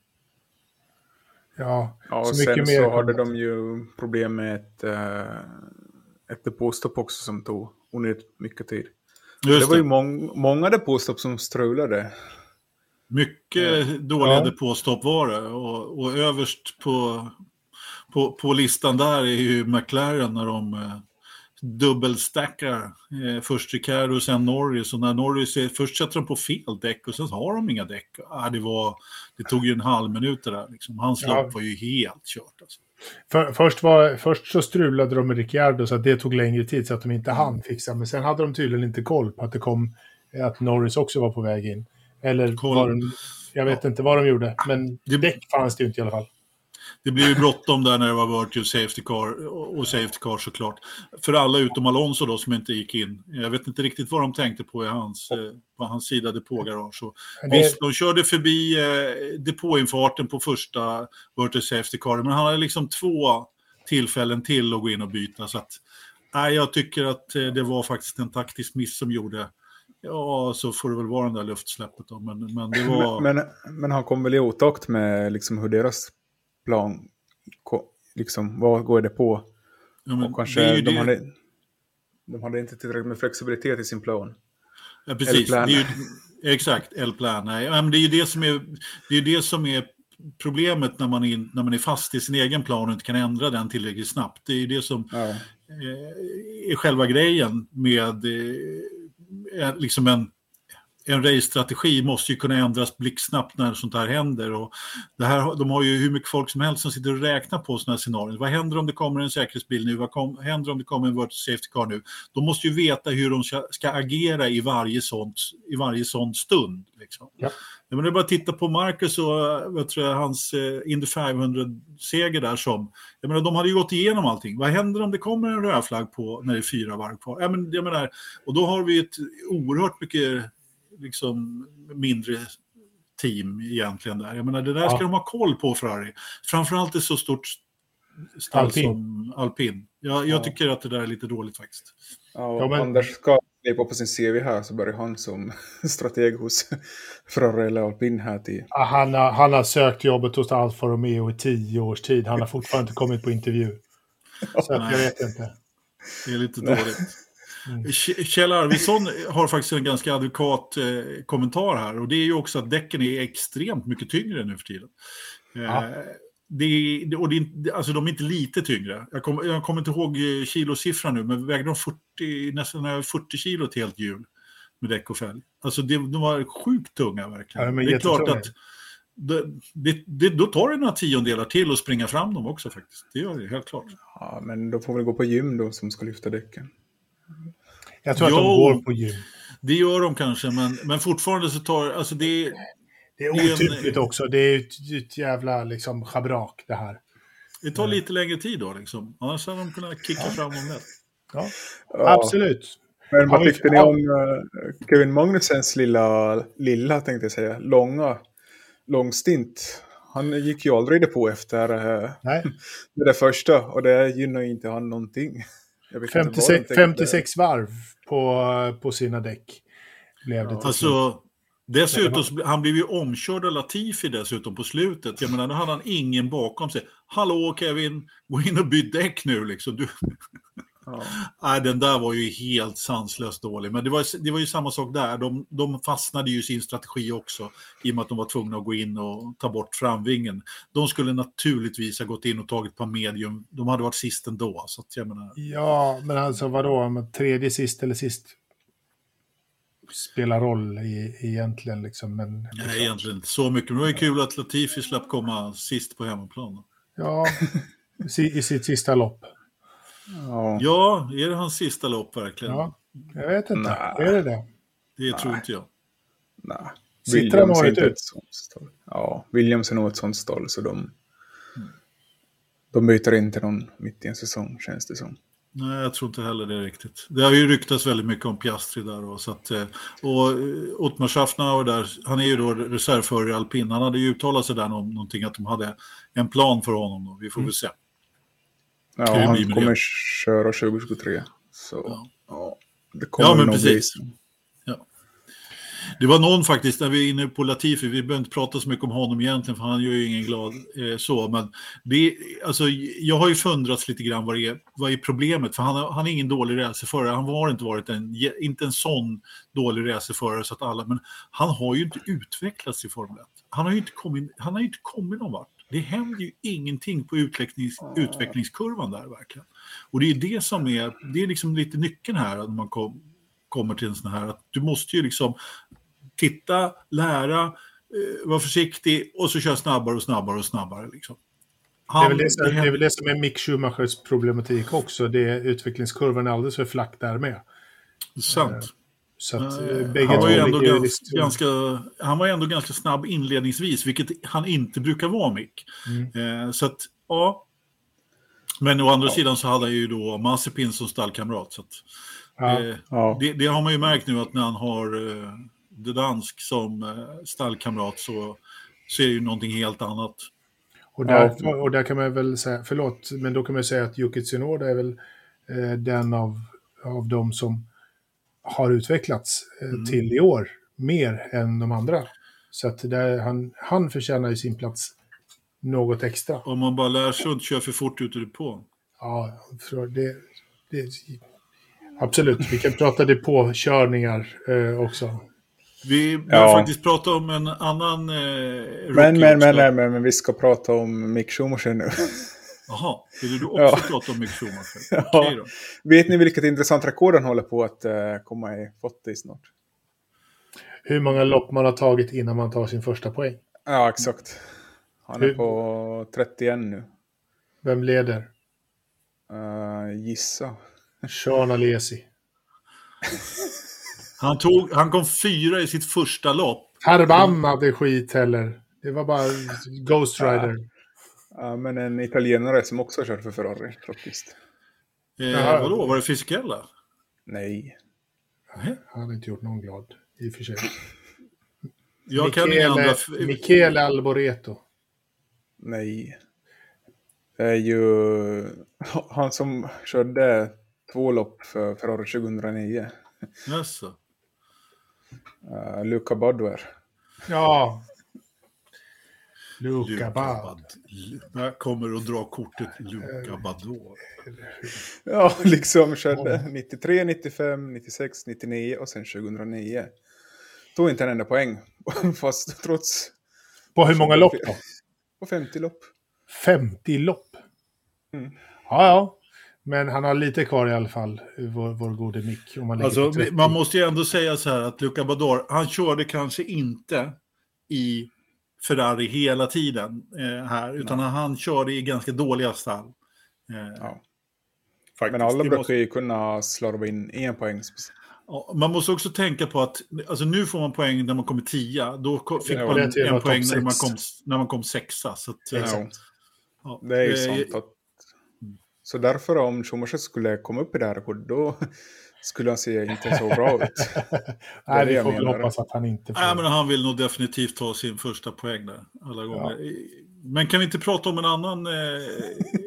Ja, Ja, så och mycket sen mer så hade de ju problem med ett, uh, ett depåstopp också som tog onödigt mycket tid. Just det var ju mång, många depåstopp som strulade. Mycket dåliga Ja. depåstopp var det. Och, och överst på, på, på listan där är ju McLaren när de dubbelstackar. Eh, först Ricciardo och sen Norris. Och när Norris är, först sätter de på fel däck och sen har de inga däck. Ah, det, var, det tog ju en halv minut det där. Liksom. Hans Ja. lopp var ju helt kört. Alltså. För, först, var, först så strulade de med Ricciardo så att det tog längre tid så att de inte hann fixa. Men sen hade de tydligen inte koll på att det kom att Norris också var på väg in. Eller var de, jag vet inte vad de gjorde, men Det- däck fanns det ju inte i alla fall. Det blev ju bråttom där när det var virtual safety car och safety car såklart. För alla utom Alonso då som inte gick in. Jag vet inte riktigt vad de tänkte på i hans, eh, på hans sida depågarage. Det- Visst, de körde förbi eh, depåinfarten på första virtual safety car, men han hade liksom två tillfällen till att gå in och byta. Så att, nej, jag tycker att eh, det var faktiskt en taktisk miss som gjorde. Ja, så får det väl vara den där luftsläppet då, men, men det var... Men, men, men han kom väl i otakt med liksom hur deras plan, liksom, vad går det på? ja, Och kanske det de, det- hade, de hade inte tillräckligt med flexibilitet i sin plan. Ja, precis. Det L-plan. är ju, exakt, L-plan. Nej, men det är ju det som är, det är, det som är problemet när man, är, när man är fast i sin egen plan och inte kan ändra den tillräckligt snabbt. Det är ju det som Ja. eh, är själva grejen med eh, liksom en, en race-strategi måste ju kunna ändras blixtsnabbt när sånt här händer. Och det här, de har ju hur mycket folk som helst som sitter och räknar på sådana här scenarier. Vad händer om det kommer en säkerhetsbil nu? Vad kom, händer om det kommer en virtual safety car nu? De måste ju veta hur de ska, ska agera i varje sånt, i varje sån stund. Liksom. Ja. Ja, men det är bara att titta på Marcus och vad tror jag, hans eh, Indy 500-seger där som... Jag menar, de hade ju gått igenom allting. Vad händer om det kommer en röd flagg på när det är fyra varv kvar? Ja, men, jag menar, och då har vi ett oerhört mycket liksom, mindre team egentligen där. Jag menar, det där Ja. ska de ha koll på, Ferrari. Framförallt ett så stort stall Alpin. som alpin. Jag, jag Ja. tycker att det där är lite dåligt faktiskt. Ja, och Ja, men- Anders ska släppa på sin CV här så börjar han som strateg hos Ferrari eller Alpin här till. Ah, Han har, han har sökt jobbet hos Alfa Romeo i tio års tid. Han har fortfarande inte kommit på intervju. Så jag vet inte. Det är lite Nej. dåligt. Mm. Kjell Arvidsson har faktiskt en ganska advokat eh, kommentar här och det är ju också att däcken är extremt mycket tyngre nu för tiden. Eh, Ja. det och det alltså de är inte lite tyngre. Jag, kom, jag kommer inte ihåg eh, kilosiffran nu, men vägde de 40, nästan över 40 kilo ett helt hjul med däck och fälg. Alltså det, de var sjukt tunga verkligen. Ja, de är det är klart att det, det, det, då tar det några tiondelar till att springa fram dem också faktiskt. Det gör det helt klart. Ja, men då får vi gå på gym då som ska lyfta däcken. Jag tror att de Jo. går på gym. Det gör de kanske, men, men fortfarande så tar... Alltså det är, Det är Det är en- otympligt också. Det är ett, ett jävla liksom, schabrak det här. Det tar lite längre tid då liksom. Annars hade de kunnat kicka fram dem lätt. Ja, Ja, absolut. Men vad vi- tyckte ni ja. om eh, Kevin Magnusens lilla, lilla tänkte jag säga, långa långstint? Han gick ju aldrig på efter Nej. det där första och det gynnar ju inte han någonting. Jag vet inte vad de 56, tänkte. 56 varv på, på sina däck. Blev det slut. Alltså, dessutom, han blev ju omkörd av Latifi dessutom på slutet. Jag menar, nu hade han ingen bakom sig. Hallå Kevin, gå in och byt däck nu liksom. Du... Ja. Nej, den där var ju helt sanslöst dålig. Men det var, det var ju samma sak där. De, de fastnade ju i sin strategi också. I och med att de var tvungna att gå in och ta bort framvingen. De skulle naturligtvis ha gått in och tagit på medium. De hade varit sist ändå. Så att jag menar, Ja, men alltså vadå? Tredje sist eller sist spelar roll i, egentligen. Liksom, men, nej, egentligen inte så mycket. Men det var ju kul att Latifi slapp komma sist på hemmaplan. Ja, i sitt sista lopp. Ja. Ja, är det hans sista lopp verkligen? Ja, jag vet inte. Nej. Är det det? Det tror inte jag. Nej. Sitter är året inte ut? ett sånt stall. Ja, Williams är nog ett sånt stall så de, de byter inte någon mitt i en säsong känns det som. Nej, jag tror inte heller det är riktigt. Det har ju ryktats väldigt mycket om Piastri där. Och, så att, eh, och eh, Ottmar Schaffnauer där, han är ju då reservförare i alpin. Han hade ju uttalat sig där om någonting, att de hade en plan för honom. Då. Vi får väl se. Ja, han kommer det. köra 2023. Så Ja. ja, det kommer Ja, men nog precis. bli. Det var någon faktiskt, när vi är inne på Latifi, vi behöver inte prata så mycket om honom egentligen för han gör ju ingen glad eh, så, men det, alltså, jag har ju fundrats lite grann vad, är, vad är problemet, för han, han är ingen dålig racerförare, han har inte varit en, inte en sån dålig racerförare så att alla, men han har ju inte utvecklats i Formel 1. Han har ju inte kommit, han har inte kommit någon vart. Det händer ju ingenting på utvecklings, utvecklingskurvan där verkligen. Och det är det som är, det är liksom lite nyckeln här när man kom, kommer till en sån här, att du måste ju liksom titta, lära, eh, vara försiktig och så köra snabbare och snabbare och snabbare. Liksom. Han, det, är väl det, som, det, är väl det som är Mick Schumachers problematik också. Det är utvecklingskurvan är alldeles för flack där med. Sant. Så att, uh, bägge han, var ju ändå ganska, ganska, han var ändå ganska snabb inledningsvis, vilket han inte brukar vara, Mick. Mm. Uh, så att, ja. Men å andra ja. sidan så hade han ju då Mazepin som stallkamrat. Så att, ja. Uh, ja. Det, det, har man ju märkt nu att när han har det dansk som stallkamrat så, så är det ju någonting helt annat. Och där, och där kan man väl säga, förlåt, men då kan man säga att Jukit Tsunoda är väl den av, av de som har utvecklats eh, mm. till i år mer än de andra. Så att han, han förtjänar ju sin plats något extra. Om man bara lär sig att inte köra för fort ute på. Ja, för det, det, absolut. Vi kan prata depåkörningar eh, också. Vi bör ja. faktiskt prata om en annan eh, men, men, men, men, men, vi ska prata om Mick Schumacher nu. Jaha, vill du också ja. prata om Mick Schumacher? ja. Okay, Vet ni vilket intressant rekord han håller på att uh, komma i fått i snart? Hur många lopp man har tagit innan man tar sin första poäng? Ja, exakt. Han Hur... är på 31 nu. Vem leder? Uh, gissa. Sean Alesi. han, tog, han kom fyra i sitt första lopp. Förbannade skit heller. Det var bara Ghost Rider. Ja. Men en italienare som också har kört för Ferrari faktiskt. Eh, vadå, var det Fisichella? Nej. Nej. Han har inte gjort någon glad, i och för sig. Jag Michele, kan andra... Michele Alboreto. Nej. Det är ju han som körde två lopp för Ferrari 2009. Jaså? Uh, Luca Badwer. Ja, Luca Bad. Jag kommer att dra kortet Luca Bador. Ja, liksom körde 93, 95, 96, 99 och sen 2009. Tog inte en enda poäng. Fast trots... På hur många lopp då? På 50 lopp. 50 lopp? Mm. Ja, ja. Men han har lite kvar i alla fall, vår, vår gode Mick. Om man, alltså, man måste ju ändå säga så här att Luca Bador, han körde kanske inte i Ferrari hela tiden eh, här, utan Nej. han körde i ganska dåliga stall. Eh, ja. Men alla brukar måste... ju kunna slarva in en poäng. Ja, man måste också tänka på att alltså nu får man poäng när man kommer tia. Då fick ja, man en poäng när man, kom, när man kom sexa. Så att, ja. ja. Det är ju sant. Att... Så därför om Schumacher skulle komma upp i det här rekordet, då skulle han se inte så bra ut. Nej, vi får väl hoppas att han inte får. Nej, men han vill nog definitivt ta sin första poäng där alla gånger. Ja. Men kan vi inte prata om en annan eh,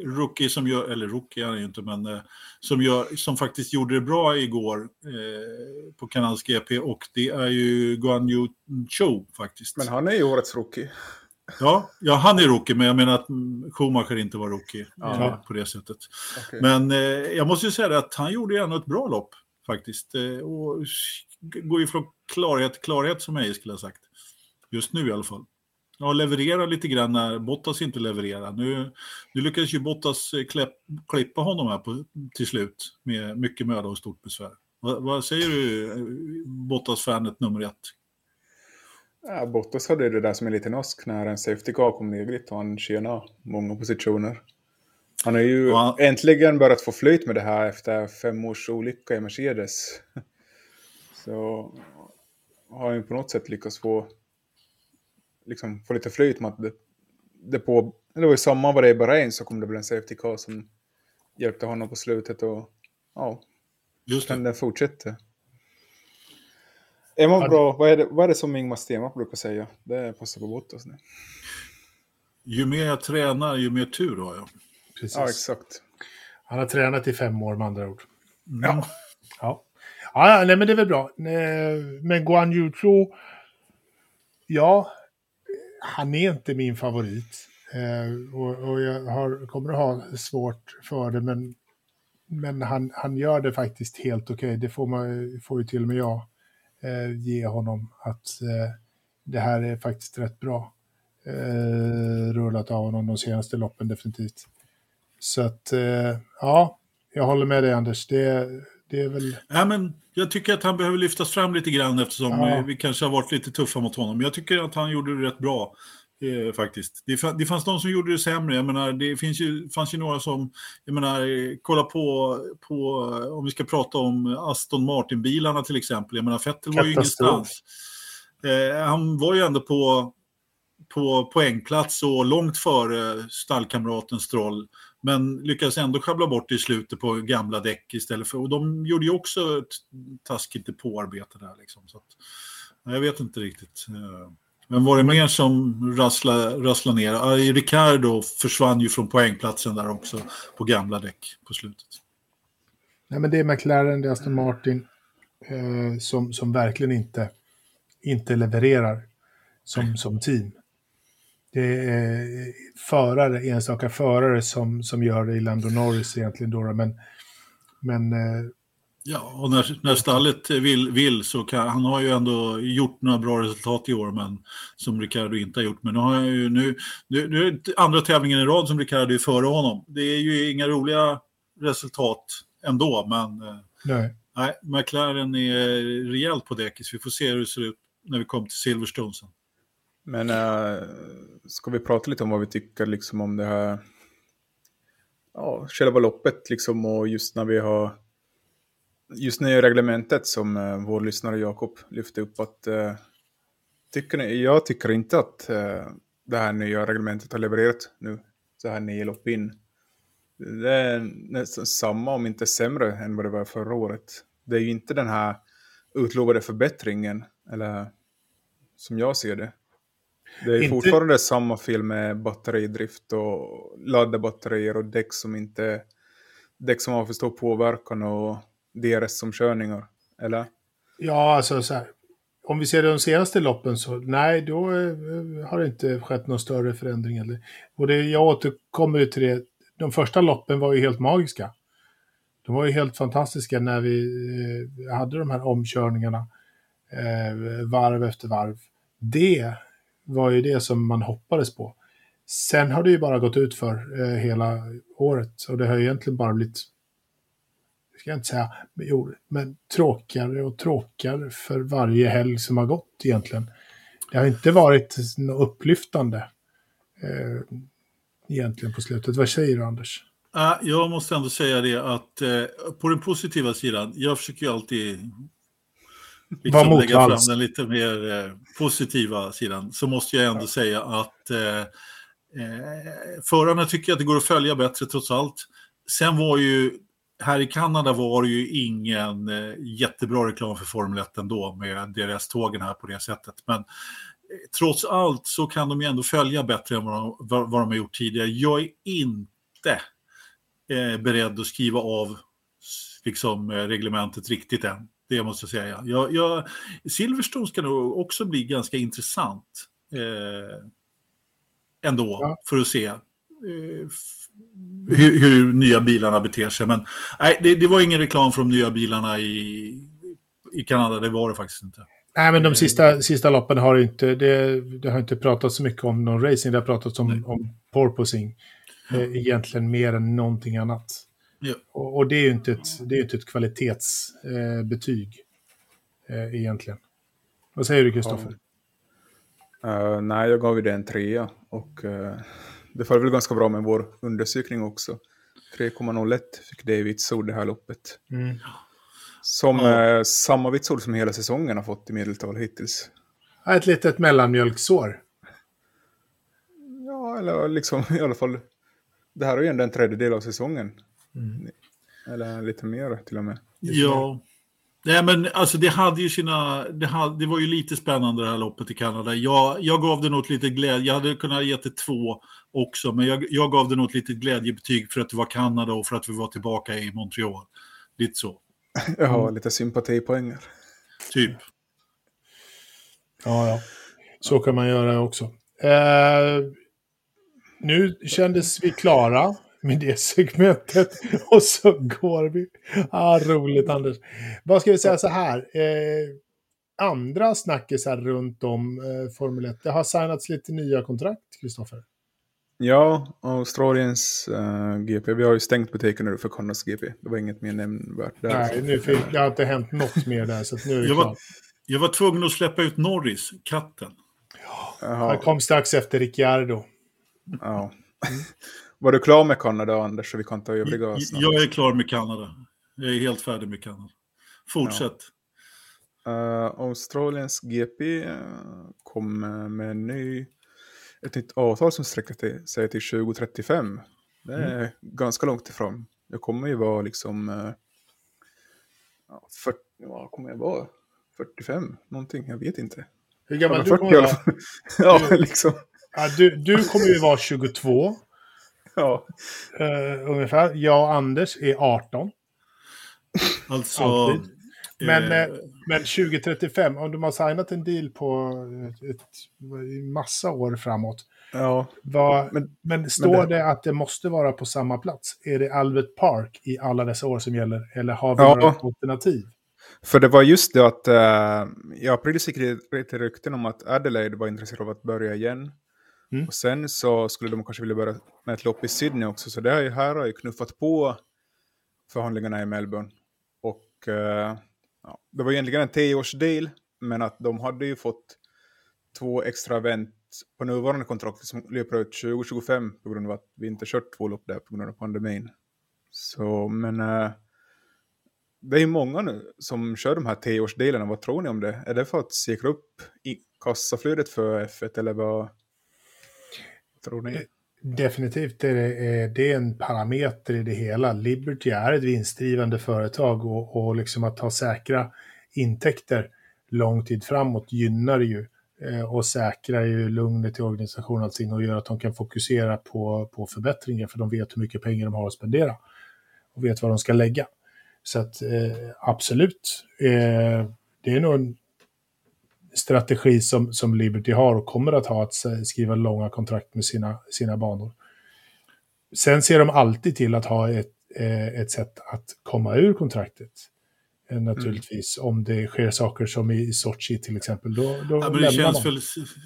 rookie som gör, eller rookie är han ju inte, men eh, som, gör, som faktiskt gjorde det bra igår eh, på Kanals GP och det är ju Guan Yu Cho faktiskt. Men han är ju årets rookie. Ja, ja, han är rookie, men jag menar att Schumacher inte var rookie ja. eh, på det sättet. Okay. Men eh, jag måste ju säga att han gjorde ju ändå ett bra lopp faktiskt. Eh, och går ju från klarhet till klarhet som jag skulle ha sagt. Just nu i alla fall. Ja, leverera lite grann när Bottas inte levererar. Nu, nu lyckades ju Bottas eh, kläpp, klippa honom här på, till slut med mycket möda och stort besvär. Vad, vad säger du, eh, Bottas-fanet nummer ett? Ja, Bottas hade det där som en liten osk när en safety car kom ner och han tjänade många positioner. Han har ju ja. äntligen börjat få flyt med det här efter fem års olycka i Mercedes. Så har han ju på något sätt lyckats få, liksom, få lite flyt med att det, det, på, det var ju samma vad det i Bahrain så kom det väl en safety car som hjälpte honom på slutet och ja, Just det. den fortsätter. Är man ja, bra, vad är, det, vad är det som Ingmar Stenmark brukar säga? Det passar på Bottas nu. Ju mer jag tränar, ju mer tur har jag. Precis. Ja, exakt. Han har tränat i fem år med andra ord. Mm. Ja. ja. Ja, nej, men det är väl bra. Eh, men Guan Yu Zhou, ja, han är inte min favorit. Eh, och, och, jag har, kommer att ha svårt för det, men, men han, han gör det faktiskt helt okej. Okay. Det får, man, får ju till och med jag eh, ge honom. Att det här är faktiskt rätt bra. Rullat av honom de senaste loppen definitivt. Så att, eh, ja, jag håller med dig Anders. Det, det är väl... Ja, men jag tycker att han behöver lyftas fram lite grann eftersom ja. Eh, vi kanske har varit lite tuffa mot honom. Jag tycker att han gjorde det rätt bra. Eh, faktiskt. Det, det fanns de som gjorde det sämre. Jag menar, det finns ju, fanns ju några som, jag menar, kolla på, på, om vi ska prata om Aston Martin-bilarna till exempel. Jag menar, Vettel var ju ingenstans. Eh, han var ju ändå på, på poängplats och långt före stallkamraten Stroll. Men lyckades ändå sjabbla bort det i slutet på gamla däck istället för... Och de gjorde ju också ett taskigt depåarbete där liksom. Så att, jag vet inte riktigt. Eh, vem men var det mer som rasslade, rasslade ner? Ricardo försvann ju från poängplatsen där också på gamla däck på slutet. Nej, men det är McLaren, det är Aston Martin eh, som, som verkligen inte, inte levererar som, som team. Det är förare, enstaka förare som, som gör det i Lando Norris egentligen då, men, men eh, Ja, och när, när stallet vill, vill så kan han har ju ändå gjort några bra resultat i år, men som Ricardo inte har gjort. Men nu har han ju nu, nu, nu är det andra tävlingen i rad som Ricardo är före honom. Det är ju inga roliga resultat ändå, men eh, nej, nej McLaren är rejält på dekis. Vi får se hur det ser ut när vi kommer till Silverstone sen. Men äh, ska vi prata lite om vad vi tycker liksom om det här, ja, själva loppet liksom och just när vi har just när reglementet som äh, vår lyssnare Jakob lyfte upp att äh, tycker ni, jag tycker inte att äh, det här nya reglementet har levererat nu så här nio lopp in. Det är nästan samma om inte sämre än vad det var förra året. Det är ju inte den här utlovade förbättringen eller som jag ser det. Det är inte... fortfarande samma fel med batteridrift och ladda batterier och däck som inte däck som har för stor påverkan och DRS-omkörningar, eller? Ja, alltså så här. Om vi ser de senaste loppen så nej, då eh, har det inte skett någon större förändring. Och det, jag återkommer till det, de första loppen var ju helt magiska. De var ju helt fantastiska när vi eh, hade de här omkörningarna eh, varv efter varv. Det var ju det som man hoppades på. Sen har det ju bara gått ut för eh, hela året och det har egentligen bara blivit ska jag inte säga, jo, men tråkigare och tråkigare för varje helg som har gått egentligen. Det har inte varit något upplyftande eh, egentligen på slutet. Vad säger du Anders? Jag måste ändå säga det att eh, på den positiva sidan, jag försöker ju alltid liksom lägga fram den lite mer eh, positiva sidan, så måste jag ändå säga att eh, eh, förarna tycker att det går att följa bättre trots allt. Sen var ju här i Kanada var det ju ingen eh, jättebra reklam för Formel 1 ändå med DRS-tågen här på det sättet. Men eh, trots allt så kan de ju ändå följa bättre än vad de, vad, vad de har gjort tidigare. Jag är inte eh, beredd att skriva av liksom, reglementet riktigt än. Det måste jag säga. Jag, jag, Silverstone ska nog också bli ganska intressant eh, ändå ja. för att se. Eh, hur, hur, nya bilarna beter sig. Men nej, det, det, var ingen reklam för de nya bilarna i, i Kanada, det var det faktiskt inte. Nej, men de sista, sista loppen har inte, det, det har inte pratats så mycket om någon racing, det har pratats om, om porpoising. Eh, egentligen mer än någonting annat. Ja. Och, och, det är ju inte ett, det är inte ett kvalitetsbetyg eh, eh, egentligen. Vad säger du, Kristoffer? Uh, nej, jag gav ju det en trea. Och uh, det föll väl ganska bra med vår undersökning också. 3,01 fick det vitsord det här loppet. Mm. Som ja. eh, samma vitsord som hela säsongen har fått i medeltal hittills. Ett litet mellanmjölksår. Ja, eller liksom i alla fall. Det här är ju ändå en tredjedel av säsongen. Mm. Eller lite mer till och med. Ja, Nej, men alltså det hade ju sina, det, hade, det var ju lite spännande det här loppet i Kanada. Jag, jag gav det något lite glädje, jag hade kunnat ge det två också, men jag, jag gav det något litet glädjebetyg för att det var Kanada och för att vi var tillbaka i Montreal. Lite så. Jag har lite sympatipoänger. Typ. Ja, ja. Så kan man göra också. Eh, nu kändes vi klara med det segmentet. Och så går vi. Ah, roligt, Anders. Vad ska vi säga så här? Eh, andra snackisar runt om eh, Formel 1. Det har signats lite nya kontrakt, Kristoffer. Ja, Australiens uh, GP. Vi har ju stängt butiken nu för Connors GP. Det var inget mer nämnvärt där. Nej, nu fick, det har inte hänt något mer där, så nu är det Jag var, jag var tvungen att släppa ut Norris, katten. Han Jaha, kom strax efter Ricciardo. ja. Var du klar med Kanada, Anders? Så vi kan ta övriga. Jag är klar med Kanada. Jag är helt färdig med Kanada. Fortsätt. Uh, Australiens GP uh, kom med en ny, ett nytt avtal som sträcker till, sig till 2035. Det är ganska långt ifrån. Det kommer ju vara liksom... Uh, ja, 40, vad kommer jag vara? 45? Någonting, jag vet inte. Hur Ja, gammal du 40 kommer vara? ja, liksom. Ja, du, du kommer ju vara 22 Ja. eh, ungefär. Jag och Anders är 18. Alltså... Alltid. Men, eh, eh, men 2035, om de har signat en deal på ett, ett, massa år framåt. ja. Vad, men, Men- står det- det... att det måste vara på samma plats? Är det Albert Park i alla dessa år som gäller? Eller har vi Ja. några alternativ? För det var just det att uh, i april gick det lite rykten om att Adelaide var intresserad av att börja igen. Mm. Och sen så skulle de kanske vilja börja med ett lopp i Sydney också. Så det här, här har ju knuffat på förhandlingarna i Melbourne. Och eh, ja, det var egentligen en tioårsdeal. Men att de hade ju fått två extra event på nuvarande kontrakt som löper ut 2025 på grund av att vi inte kört två lopp där på grund av pandemin. Så, men eh, det är ju många nu som kör de här tioårsdelarna. Vad tror ni om det? Är det för att säkra upp i kassaflödet för F1 eller vad tror ni? Definitivt är det, är det en parameter i det hela. Liberty är ett vinstdrivande företag och, och liksom att ha säkra intäkter lång tid framåt gynnar ju eh, och säkrar ju lugnet i organisationen och allting och gör att de kan fokusera på, på förbättringar för de vet hur mycket pengar de har att spendera och vet vad de ska lägga. Så att eh, absolut, eh, det är nog en strategi som, som Liberty har och kommer att ha att skriva långa kontrakt med sina, sina banor. Sen ser de alltid till att ha ett, eh, ett sätt att komma ur kontraktet. Eh, Naturligtvis, om det sker saker som i Sochi till exempel. Då, då Ja, det, känns väl,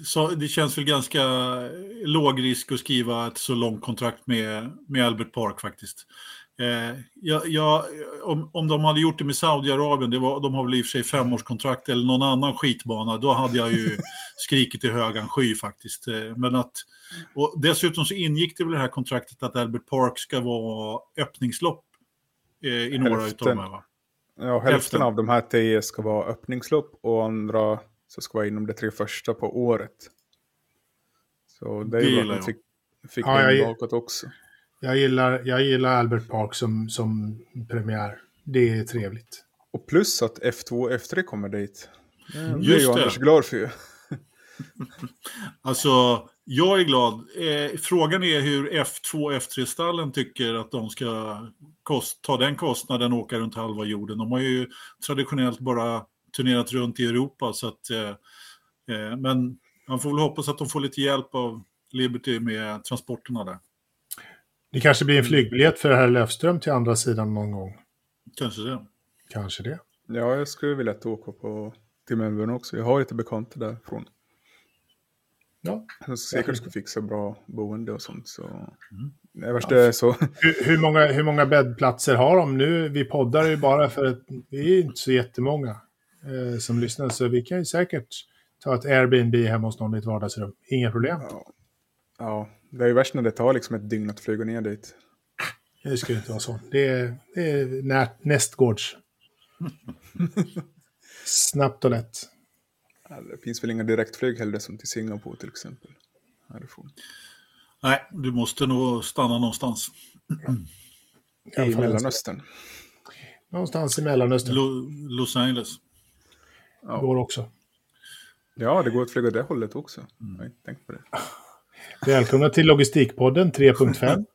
så, det känns väl ganska låg risk att skriva ett så långt kontrakt med, med Albert Park faktiskt. Eh, ja, ja, om, om de hade gjort det med Saudiarabien, det var, de har väl i och för sig femårskontrakt eller någon annan skitbana, då hade jag ju skrikit i högan sky faktiskt. Eh, men att, och dessutom så ingick det väl i det här kontraktet att Albert Park ska vara öppningslopp eh, i några Hälften. utav de här va? Ja, hälften Hälften. av de här tio ska vara öppningslopp och andra så ska vara inom de tre första på året. Så det är ju att de fick, fick Ja, jag- bakåt också. Jag gillar, jag gillar Albert Park som, som premiär. Det är trevligt. Och plus att F2 och F3 kommer dit. Det blir Just ju det. Anders glad för ju. Alltså, jag är glad. Eh, frågan är hur F2 och F3-stallen tycker att de ska kost, ta den kostnaden och åka runt halva jorden. De har ju traditionellt bara turnerat runt i Europa. Så att, eh, eh, men man får väl hoppas att de får lite hjälp av Liberty med transporterna där. Det kanske blir en flygbiljett för herr Löfström till andra sidan någon gång. Kanske det. Kanske det. Ja, jag skulle vilja att åka på till Melbourne också. Jag har lite bekanta därifrån. Ja. Som säkert skulle fixa bra boende och sånt. Så... Mm. Det värsta är så. Hur, hur, många, hur många bäddplatser har de nu? Vi poddar ju bara för att vi är inte så jättemånga eh, som lyssnar. Så vi kan ju säkert ta ett Airbnb hemma hos någon i ett vardagsrum. Inga problem. Ja, ja, det är ju värst när det tar liksom ett dygn att flyga ner dit. Det skulle inte vara så. Det är, det är nä, nästgårds. Snabbt och lätt. Det finns väl inga direktflyg heller som till Singapore till exempel. Härifrån. Nej, du måste nog stanna någonstans. I I Mellanöstern. Någonstans i Mellanöstern Lo, Los Angeles. Ja. går också. ja, det går att flyga det hållet också. Nej, tänk på det. Välkomna till Logistikpodden 3.5.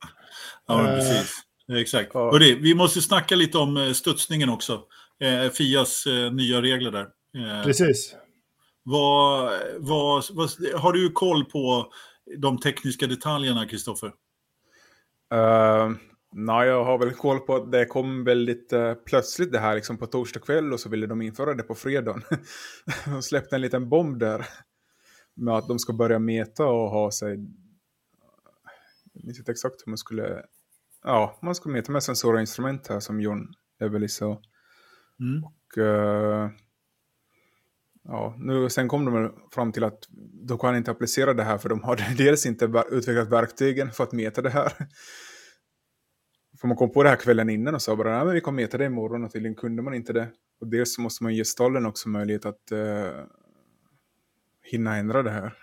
Ja, Eh, precis. Exakt. ja. Hörrni, vi måste snacka lite om eh, studsningen också. Eh, Fias eh, nya regler där. Precis. vad, vad, vad, har du koll på de tekniska detaljerna, Kristoffer? Uh, nej, jag har väl koll på att det kom väldigt uh, plötsligt det här liksom på torsdag kväll och så ville de införa det på fredagen. de släppte en liten bomb där med att de ska börja meta och ha sig... Jag minns inte exakt hur man skulle... Ja, man ska meta med sensorer och instrument här som John Evely sa. Mm. Och, uh, ja, nu, sen kom de fram till att de kan inte applicera det här för de har dels inte utvecklat verktygen för att mäta det här. För man kom på det här kvällen innan och sa bara att vi kommer mäta det imorgon och tydligen kunde man inte det. Och dels så måste man ge stallen också möjlighet att uh, hinna ändra det här.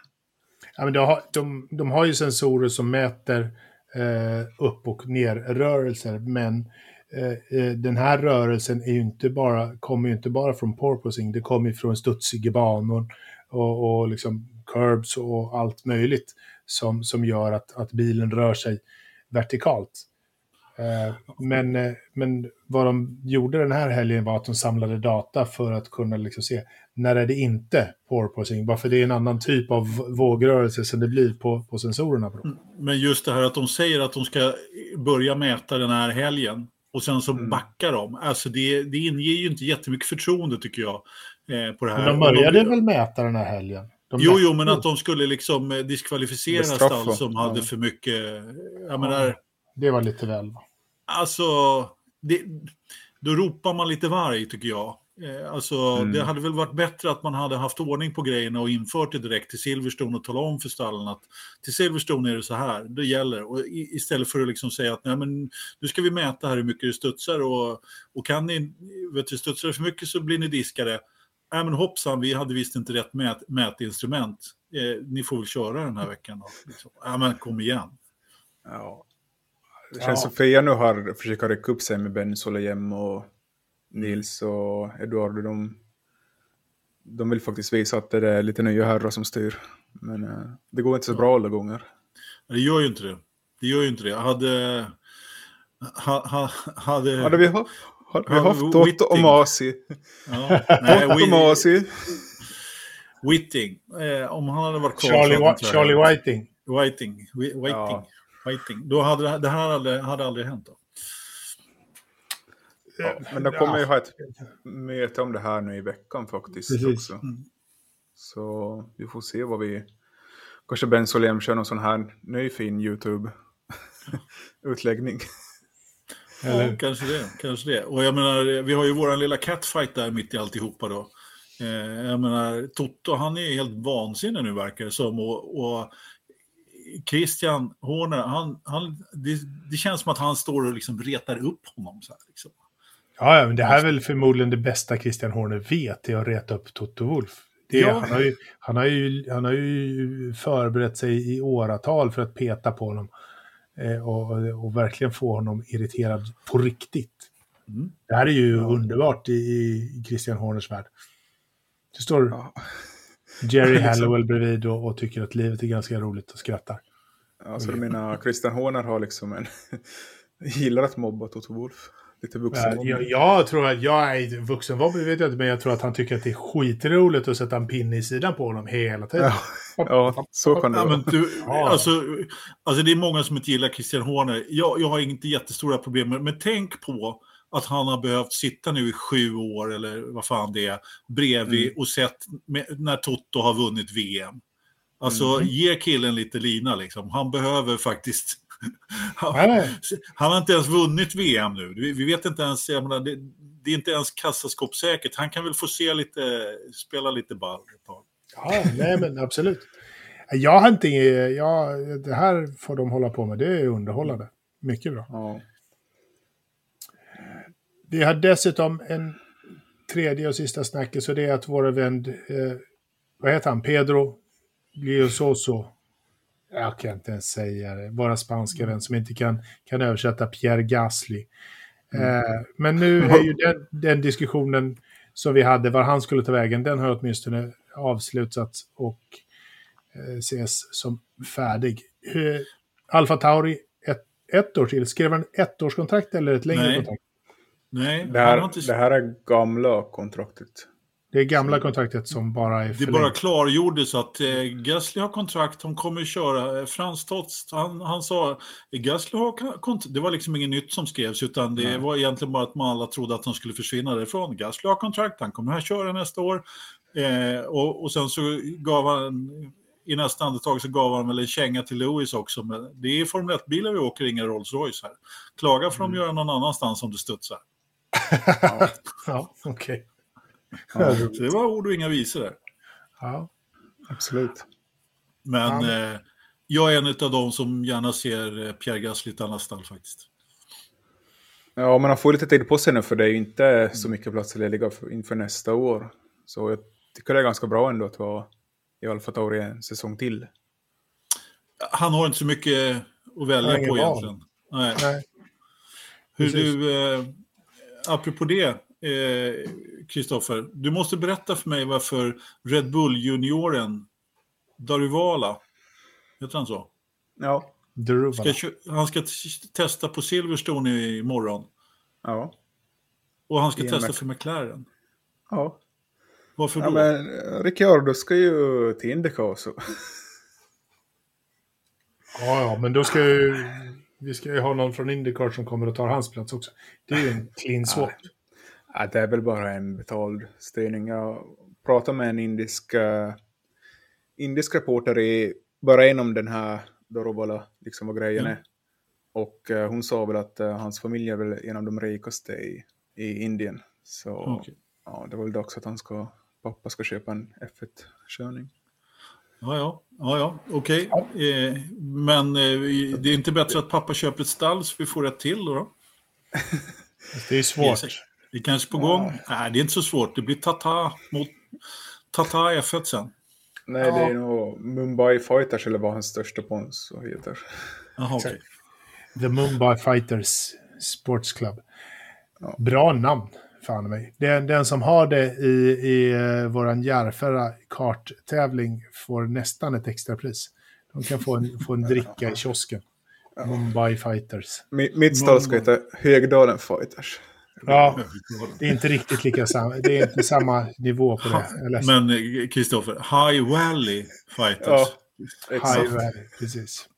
Ja, men de, har, de, de har ju sensorer som mäter eh, upp och ner-rörelser, men eh, eh, den här rörelsen är ju inte bara, kommer ju inte bara från porpoising, det kommer ju från studsiga banor och, och liksom curbs och allt möjligt som, som gör att, att bilen rör sig vertikalt. Eh, men, eh, men vad de gjorde den här helgen var att de samlade data för att kunna liksom se när är det inte porpoising, bara för det är en annan typ av vågrörelse som det blir på, på sensorerna. Men just det här att de säger att de ska börja mäta den här helgen och sen så mm. backar de. Alltså det, det inger ju inte jättemycket förtroende tycker jag. Eh, på det här. Men de började de, väl mäta den här helgen? De jo, jo, men att de skulle liksom diskvalificera stall som hade ja. för mycket... Jag menar, det var lite väl. Alltså, det, då ropar man lite varg tycker jag. Eh, alltså, mm. Det hade väl varit bättre att man hade haft ordning på grejerna och infört det direkt till Silverstone och talat om för stallen att till Silverstone är det så här, det gäller. Och istället för att liksom säga att Nej, men, nu ska vi mäta här hur mycket det studsar och, och kan ni, vet du, studsar det för mycket så blir ni diskade. Nej men hoppsan, vi hade visst inte rätt mät, mätinstrument. Eh, ni får väl köra den här veckan då. Liksom. Ja men kom igen. Ja. Det känns ja. som Fia nu har försökt rycka upp sig med Ben Solheim och Nils och Eduardo. De, de vill faktiskt visa att det är lite nya herrar som styr. Men uh, det går inte så bra alla gånger. Det gör ju inte det. Det gör ju inte det. Hade... Ha, ha, hade... hade vi, ha, hade vi haft Dotto och Masi? Ja, nej, Dotto och Masi. Whitting. Eh, om han hade varit kvar. Charlie, Charlie Whiting. Whiting. Whiting. Ja. Whiting. Då hade det här aldrig, hade aldrig hänt. Då. Ja, men de kommer ju ha ett möte om det här nu i veckan faktiskt Precis. också. Mm. Så vi får se vad vi... Kanske Ben Solem kör någon sån här ny fin YouTube-utläggning. Ja, kanske det. Kanske det. Och jag menar, vi har ju våran lilla catfight där mitt i alltihopa då. Eh, jag menar, Toto, han är helt vansinnig nu verkar det som. Och, och Christian Horner, han, han, det, det, känns som att han står och liksom retar upp honom. Så här, liksom. Ja, men det här är väl förmodligen det bästa Christian Horner vet, det är att reta upp Toto Wolf. Det, ja. han, har ju, han, har ju, han har ju förberett sig i åratal för att peta på honom. Eh, och, och, verkligen få honom irriterad på riktigt. Mm. Det här är ju ja. underbart i, i Christian Horners värld. Det står ja. Jerry Hallowell bredvid och, och, tycker att livet är ganska roligt och skrattar. Ja, så du menar Christian Horner har liksom en... gillar att mobba Toto Wolf? Lite vuxenmobbning. Jag, jag tror att jag är vuxenmobbning, vet jag inte, men jag tror att han tycker att det är skitroligt att sätta en pinne i sidan på honom hela tiden. Ja, ja så kan det ja, vara. Men du, alltså, alltså, det är många som inte gillar Christian Horner. Jag, jag har inte jättestora problem med men tänk på att han har behövt sitta nu i sju år, eller vad fan det är, bredvid mm. och sett med, när Toto har vunnit VM. Alltså, mm. ge killen lite lina liksom. Han behöver faktiskt han, han har inte ens vunnit VM nu. Vi, vi vet inte ens, menar, det, det, är inte ens kassaskåpssäkert. Han kan väl få se lite, spela lite ball ett tag. Ja, nej men absolut. Jag har inte, ja, det här får de hålla på med, det är underhållande. Mycket bra. Ja. Vi har dessutom en tredje och sista snacket, så det är att våra vän, eh, vad heter han, Pedro Gliososo, jag kan inte ens säga det, våra spanska vän som inte kan, kan översätta Pierre Gasly. Mm. Eh, men nu är ju den, den, diskussionen som vi hade, var han skulle ta vägen, den har åtminstone avslutats och eh, ses som färdig. Eh, Alfa Tauri, ett, ett år till, skrev han ett ettårskontrakt eller ett längre Nej. kontrakt? Nej, Det här, inte... det här är gamla kontraktet. Det är gamla kontraktet som bara är Det förlängt. bara klargjordes att eh, Gasly har kontrakt, hon kommer köra. Eh, Frans Tots, han, han sa Gasly har kontrakt. Det var liksom inget nytt som skrevs utan det Nej. var egentligen bara att man alla trodde att han skulle försvinna därifrån. Gasly har kontrakt, han kommer här köra nästa år. Eh, och, och sen så gav han, i nästa andetag så gav han väl en känga till Lewis också. Men det är Formel 1-bilar vi åker, inga Rolls Royce här. Klaga får de göra någon annanstans om det studsar. Ja, okej. Ja, Så det var ord och inga visor där. Ja. absolut. Men Ja. eh, jag är en av de som gärna ser eh, Pierre Gasly i ett annat stall faktiskt. Ja, men han får lite tid på sig nu för det är ju inte så mycket platser lediga för, inför nästa år. Så jag tycker det är ganska bra ändå att vara i Alfa Tauri en säsong till. Han har inte så mycket att välja på val. egentligen. Nej. Nej. Hur precis. du, eh, apropå det, eh, Kristoffer, du måste berätta för mig varför Red Bull-junioren Daruvala, heter han så? Ja. Ska, kö- han ska testa på Silverstone imorgon. ja, Och han ska testa Mac- för McLaren. ja. Varför ja då? men eh, Ricciardo ska ju till Indycar så. Ja, ja, men då ska ju... Vi ska ju ha någon från Indycar som kommer och tar hans plats också. Det är ju en clean swap. Ja, det är väl bara en betald styrning. Jag pratade med en indisk, uh, indisk reporter i bara om den här Dorovala, liksom vad grejen Mm. är. Och eh, hon sa väl att eh, hans familj är väl en av de rikaste i, i Indien. Så Okej. ja, det var väl dags att han ska, pappa ska köpa en F1-körning. Ja, ja, ja, ja. okej. Eh, men eh, det är inte bättre att pappa köper ett stall så vi får rätt till då? då? Det är svårt. Det är kanske på gång. Nej, det är inte så svårt. Det blir Tata mot Tata F1 sen. Nej, Ja. det är nog Mumbai Fighters eller vad hans största sponsor heter. Jaha, okej. The Mumbai Fighters Sports Club. Ja. Bra namn, fan mig. Den, den som har det i, i uh, våran Järfälla karttävling får nästan ett extra pris. De kan få en, få en dricka i kiosken. Mumbai Fighters. Mi- Mitt stall ska heta Högdalen Fighters. Ja, det är inte riktigt lika samma. Det är inte samma nivå på det. Men eh, Kristoffer, High Valley Fighters. Ja, High. Valley, precis.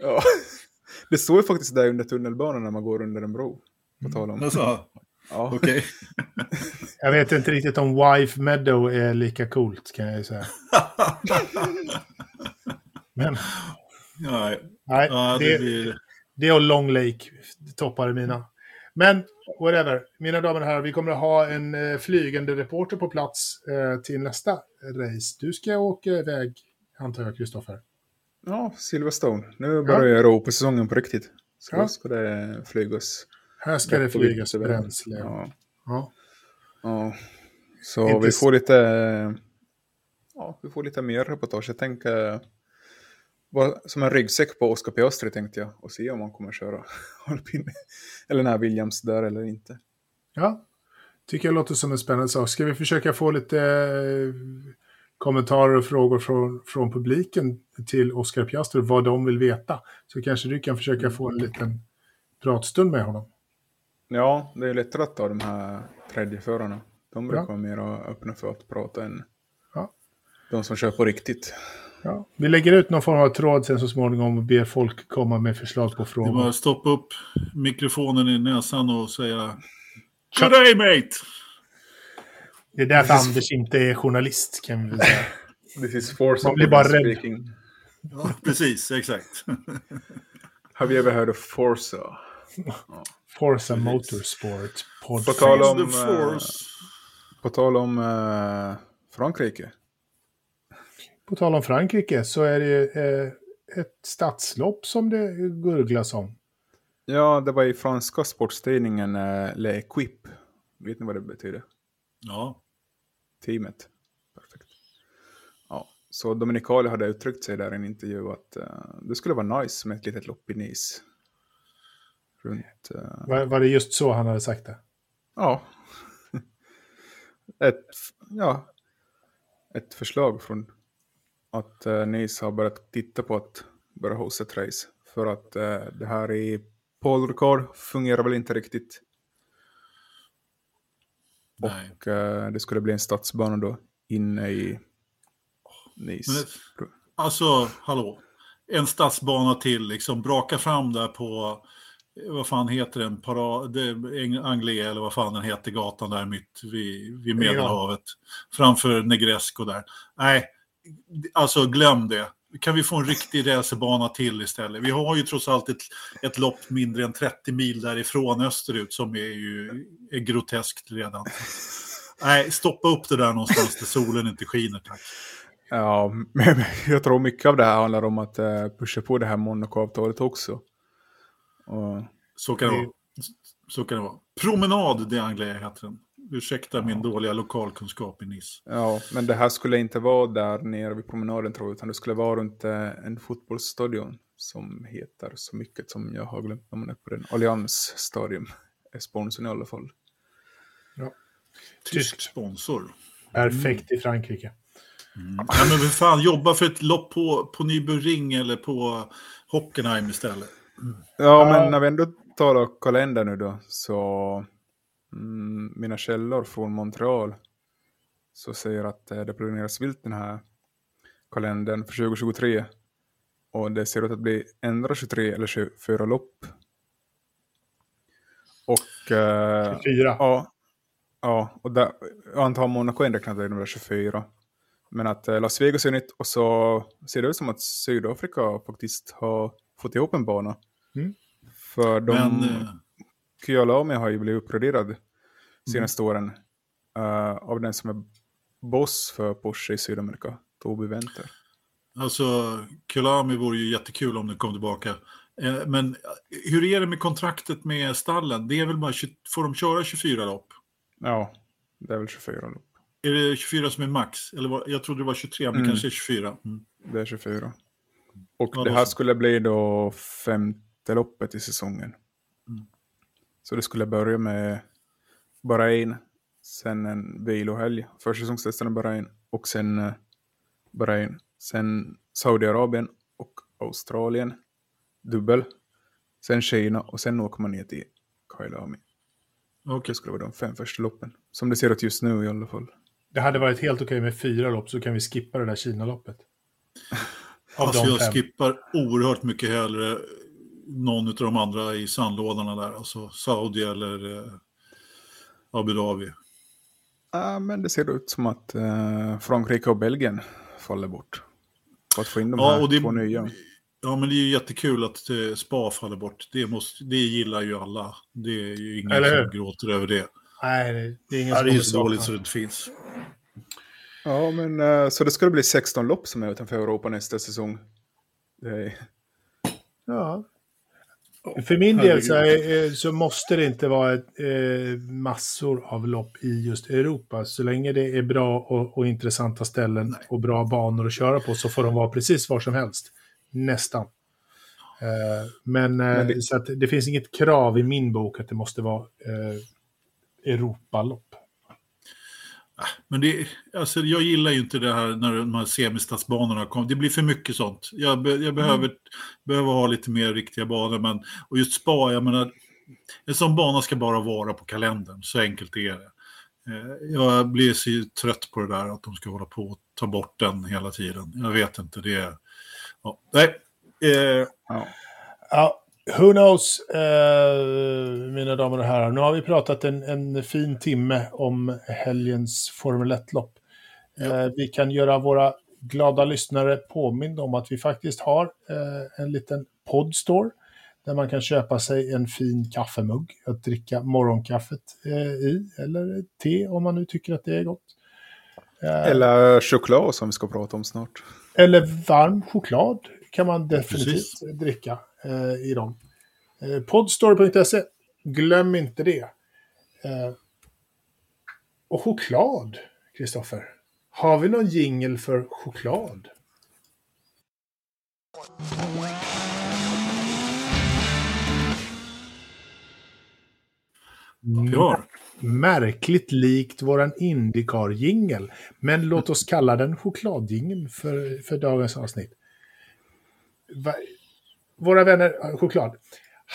Ja. Det står ju faktiskt där under tunnelbanan när man går under en bro. På tal om. Alltså, Ja. okej. Jag vet inte riktigt om Wife Meadow är lika coolt, kan jag ju säga. Men ja, nej, ja, det det, blir... det och Long Lake toppar mina. Men whatever, mina damer och herrar, vi kommer att ha en eh, flygande reporter på plats eh, till nästa race. Du ska åka iväg, antar jag, Kristoffer. ja, Silverstone. Nu börjar ja. Europa-säsongen på riktigt. Så Ja. ska det flygas. Här ska det flygas bränsle. Ja. Ja. ja. Så Inte vi får lite... Ja, vi får lite mer reportage. Jag tänker... Som en ryggsäck på Oscar Piastri tänkte jag. Och se om han kommer köra alpin. Eller när Williams där eller inte. Ja, tycker jag låter som en spännande sak. Ska vi försöka få lite eh, kommentarer och frågor från, från publiken till Oscar Piastri, vad de vill veta? Så kanske du kan försöka få en liten pratstund med honom. Ja, det är lättare att ta de här tredje förarna. De brukar Ja. vara mer öppna för att prata än Ja. de som kör på riktigt. Ja. Vi lägger ut någon form av tråd sen så småningom och ber folk komma med förslag på Det är frågor. bara att stoppa upp mikrofonen i näsan och säga Good day mate! Det är därför Anders inte är journalist, kan vi väl säga. This is Forza Man blir bara rädd. speaking. Ja, precis, exakt. Have you ever heard of Forza? Forza Motorsport. På tal om, force. På tal om eh, Frankrike. På tal om Frankrike så är det eh, ett stadslopp som det gurglas om. Ja, det var i franska sportstidningen eh, Le Equipe. Vet ni vad det betyder? Ja, Teamet. Perfekt. Ja, så Dominicali hade uttryckt sig där i en intervju att eh, det skulle vara nice med ett litet lopp i Nice. Runt... eh, Var, var det just så han hade sagt det? Ja. Ett, ja. Ett förslag från att uh, Nice har börjat titta på att börja hosta ett race. För att eh, det här i Paul Ricard fungerar väl inte riktigt. Nej. Och eh, det skulle bli en stadsbana då inne i Nice. Men alltså, hallå. En stadsbana till, liksom braka fram där på, vad fan heter den, Parad, Anglais eller vad fan den heter, gatan där mitt vid, vid Medelhavet. Framför Negresco där. Nej, alltså glöm det. Kan vi få en riktig racerbana till istället? Vi har ju trots allt ett, ett lopp mindre än 30 mil därifrån österut som är ju är groteskt redan. Nej, stoppa upp det där någonstans där solen inte skiner, tack. Ja, men jag tror mycket av det här handlar om att uh, pusha på det här Monaco-avtalet också. Och... Så kan det vara. Så kan det vara. Promenad, det Anglais heter den. Ursäkta ja. min dåliga lokalkunskap i Nice. Ja, men det här skulle inte vara där nere vid promenaden tror jag, utan det skulle vara runt uh, en fotbollsstadion som heter så mycket som jag har glömt namnet på den. Allianz Stadium är sponsorn i alla fall. Ja. Tysk sponsor. Perfekt i Frankrike. Mm. Ja, men för fan, jobba för ett lopp på, på Nybering eller på Hockenheim istället. Mm. Ja, men när vi ändå talar kalender nu då, så mm, mina källor från Montreal så säger att eh, det planeras vilt den här kalendern för 2023. Och det ser ut att bli ändra 23 eller 24 lopp. Och... Eh, 24. Ja, ja, och där, jag antar Monaco räknat det 24. Men att eh, Las Vegas är nytt och så ser det ut som att Sydafrika faktiskt har fått ihop en bana. Mm. För de... Men, Kyalami har ju blivit uppgraderad senaste mm. åren uh, av den som är boss för Porsche i Sydamerika, Toby Venter. Alltså, Kyalami vore ju jättekul om den kom tillbaka. Men hur är det med kontraktet med stallen? Det är väl bara, får de köra 24 lopp? Ja, det är väl 24 lopp. Är det 24 som är max? Eller var, jag trodde det var 23, men mm. kanske är 24. Mm. Det är 24. Och ja, det här så. skulle bli då femte loppet i säsongen. Så det skulle börja med Bahrain, sen en vilohelg, försäsongstesten i Bahrain och sen uh, Bahrain, sen Saudiarabien och Australien, dubbel, sen Kina och sen åker man ner till Kailami. Okay. Det skulle vara de fem första loppen, som det ser ut just nu i alla fall. Det hade varit helt okej med fyra lopp så kan vi skippa det där Kina-loppet. alltså jag fem. skippar oerhört mycket hellre någon av de andra i sandlådorna där. Alltså Saudi eller eh, Abu Dhabi. Ja, men det ser ut som att eh, Frankrike och Belgien faller bort. För att få in de ja, här det, två nya. Ja, men det är ju jättekul att eh, Spa faller bort. Det, måste, det gillar ju alla. Det är ju ingen som gråter över det. Nej, det är ingen som Det är så dåligt så det inte finns. Ja, men uh, så det skulle bli 16 lopp som är utanför Europa nästa säsong. Är... Ja. För min del så, är, så, måste det inte vara ett, eh, massor av lopp i just Europa. Så länge det är bra och, och intressanta ställen Nej. och bra banor att köra på så får de vara precis var som helst. Nästan. Eh, men, eh, men det... så att det finns inget krav i min bok att det måste vara eh, Europalopp. Men det, alltså jag gillar ju inte det här när de här semistadsbanorna kommer. Det blir för mycket sånt. Jag, jag behöver, mm. behöver ha lite mer riktiga banor. Men, och just spa, jag menar, en sån bana ska bara vara på kalendern. Så enkelt är det. Eh, jag blir så trött på det där att de ska hålla på och ta bort den hela tiden. Jag vet inte, det är... Ja, nej. Eh, ja. ja. Who knows, eh, mina damer och herrar. Nu har vi pratat en, en fin timme om helgens Formel 1-lopp. Ja. Eh, vi kan göra våra glada lyssnare påminna om att vi faktiskt har eh, en liten poddstore där man kan köpa sig en fin kaffemugg att dricka morgonkaffet eh, i, eller te om man nu tycker att det är gott. Eh, eller choklad som vi ska prata om snart. Eller varm choklad kan man definitivt Precis. dricka eh, i dem. Eh, Podstory.se, glöm inte det. Eh, och choklad, Kristoffer. Har vi någon jingel för choklad? Ja. Märkligt likt våran Indycar-jingel. Men låt oss kalla den chokladjingel för, för dagens avsnitt. Våra vänner, choklad.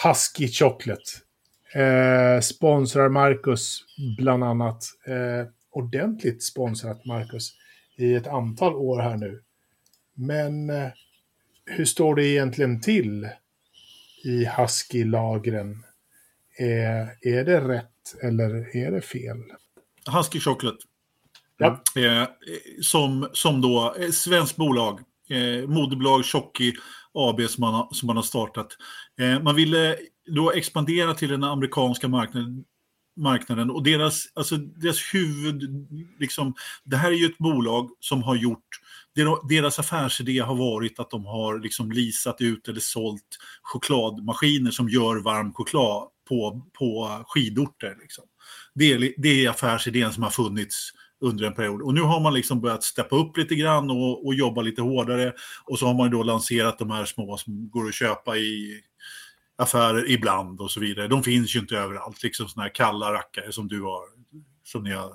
Husky Chocolate. Eh, sponsrar Marcus bland annat. Eh, ordentligt sponsrat Marcus i ett antal år här nu. Men eh, hur står det egentligen till i Husky-lagren? Eh, är det rätt eller är det fel? Husky Chocolate. Ja. Eh, som, som då eh, svenskt bolag, eh, moderbolag Tjocki AB som man, har, som man har startat. Eh, man ville då expandera till den amerikanska marknaden, marknaden och deras, alltså deras huvud, liksom, det här är ju ett bolag som har gjort deras affärsidé har varit att de har liksom leasat ut eller sålt chokladmaskiner som gör varm choklad på, på skidorter. Liksom. Det, är, det är affärsidén som har funnits under en period. Och nu har man liksom börjat steppa upp lite grann och, och jobba lite hårdare. Och så har man då lanserat de här små som går att köpa i affärer ibland och så vidare. De finns ju inte överallt, liksom sådana här kalla rackare som du har, som ni har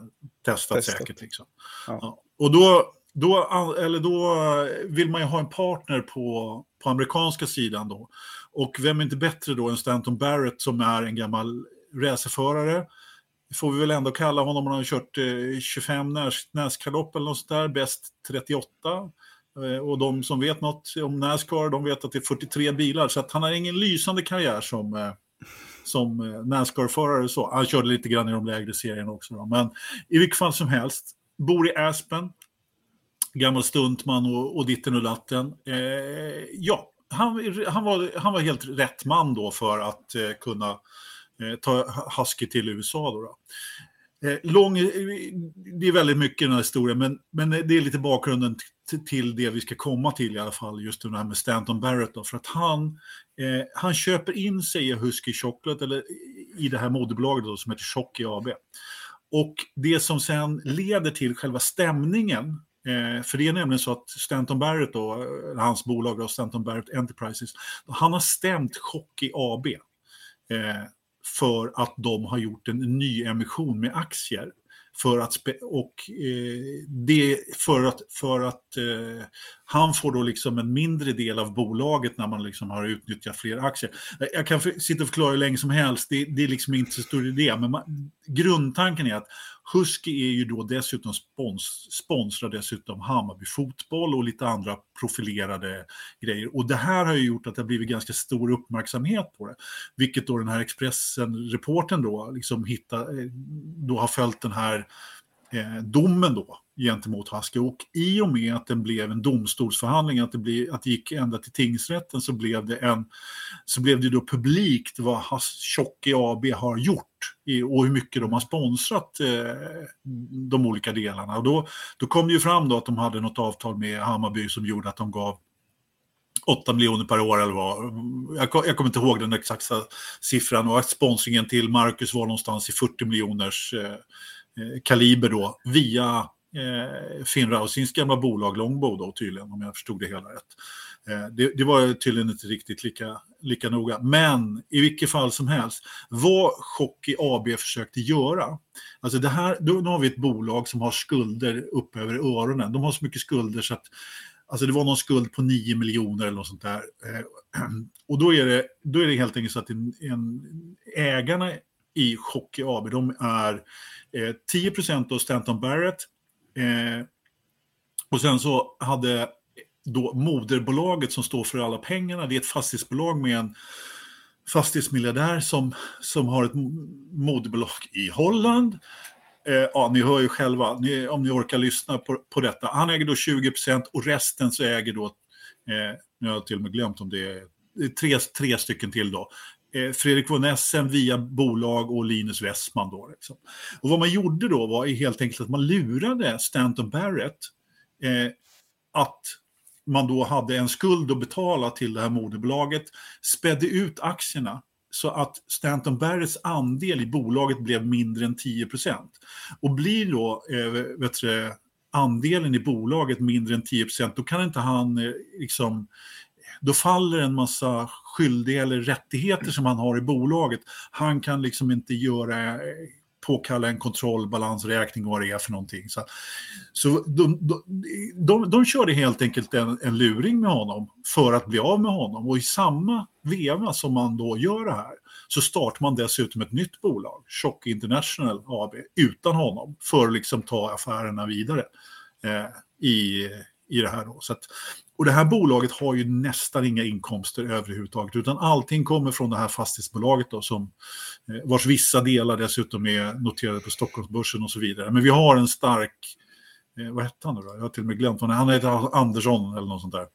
testat, testat. säkert. Liksom. Ja. Ja. Och då, då, eller då vill man ju ha en partner på, på amerikanska sidan då. Och vem är inte bättre då än Stanton Barrett som är en gammal racerförare får vi väl ändå kalla honom, han har kört eh, 25 Nascar-lopp eller något sånt där, bäst 38. Eh, och de som vet något om Nascar, de vet att det är 43 bilar, så att han har ingen lysande karriär som, eh, som Nascar-förare. Så. Han körde lite grann i de lägre serierna också. Då. Men i vilket fall som helst, bor i Aspen, gammal stuntman och, och ditten och latten. Eh, ja, han, han, var, han var helt rätt man då för att eh, kunna Eh, Eh, ta Husky till USA. Då, då. Eh, lång, eh, det är väldigt mycket i den här historien, men, men det är lite bakgrunden till det vi ska komma till i alla fall, just det här med Stanton Barrett. Då, för att han, eh, han köper in sig i Husky Chocolate, eller i det här moderbolaget då, som heter Chocky AB. Och det som sen leder till själva stämningen, eh, för det är nämligen så att Stanton Barrett, då, hans bolag då, Stanton Barrett Enterprises, han har stämt Chocky AB. Eh, för att de har gjort en ny emission med aktier. För att, och eh, det för att, för att eh, han får då liksom en mindre del av bolaget när man liksom har utnyttjat fler aktier. Eh, jag kan för, sitta och förklara hur länge som helst, det, det är liksom inte så stor idé, men man, grundtanken är att Husky är ju då dessutom spons, sponsrar dessutom Hammarby fotboll och lite andra profilerade grejer. Och det här har ju gjort att det har blivit ganska stor uppmärksamhet på det. Vilket då den här Expressen-reporten då liksom hitta, eh, då har följt den här eh, domen då gentemot Haske. Och i och med att den blev en domstolsförhandling, att det, blev, att det gick ända till tingsrätten, så blev det, en, så blev det då publikt vad Tjocke AB har gjort i, och hur mycket de har sponsrat eh, de olika delarna. Och då, då kom det ju fram då att de hade något avtal med Hammarby som gjorde att de gav 8 miljoner per år eller vad. Jag, jag kommer inte ihåg den exakta siffran och att sponsringen till Marcus var någonstans i 40 miljoners eh, eh kaliber då via eh, Finn Rausings gamla bolag Longbow då tydligen, om jag förstod det hela rätt. Eh, det, det, var tydligen inte riktigt lika, lika noga. Men i vilket fall som helst, vad Chocky AB försökte göra, alltså det här, då, nu har vi ett bolag som har skulder upp över öronen. De har så mycket skulder så att Alltså det var någon skuld på 9 miljoner eller något sånt där. Eh, och då är det, då är det helt enkelt så att en, en ägarna i Chocky AB, de är eh, 10 av Stanton Barrett, Eh, och sen så hade då moderbolaget som står för alla pengarna, det är ett fastighetsbolag med en fastighetsmiljardär som, som har ett moderbolag i Holland. Eh, ja, ni hör ju själva, ni, om ni orkar lyssna på, på detta. Han äger då 20% och resten så äger då, eh, nu har jag till och med glömt om det är, det är tre, tre stycken till då. Eh, Fredrik von Essen via bolag och Linus Westman. Då, liksom. Och vad man gjorde då var helt enkelt att man lurade Stanton Barrett eh, att man då hade en skuld att betala till det här moderbolaget, spädde ut aktierna så att Stanton Barretts andel i bolaget blev mindre än 10% Och blir då eh, vet du, andelen i bolaget mindre än 10% då kan inte han eh, liksom då faller en massa skyldigheter eller rättigheter som han har i bolaget. Han kan liksom inte göra eh, påkalla en kontrollbalansräkning och vad det är för någonting. Så, så de, de, de, de körde helt enkelt en, en luring med honom för att bli av med honom. Och i samma veva som man då gör det här så startar man dessutom ett nytt bolag, Chock International AB, utan honom för att liksom ta affärerna vidare eh, i, i det här. Då. Så att, och det här bolaget har ju nästan inga inkomster överhuvudtaget, utan allting kommer från det här fastighetsbolaget då, som, eh, vars vissa delar dessutom är noterade på Stockholmsbörsen och så vidare. Men vi har en stark, eh, vad hette han nu då? Jag har till och med glömt honom. Han heter Andersson eller något sånt där.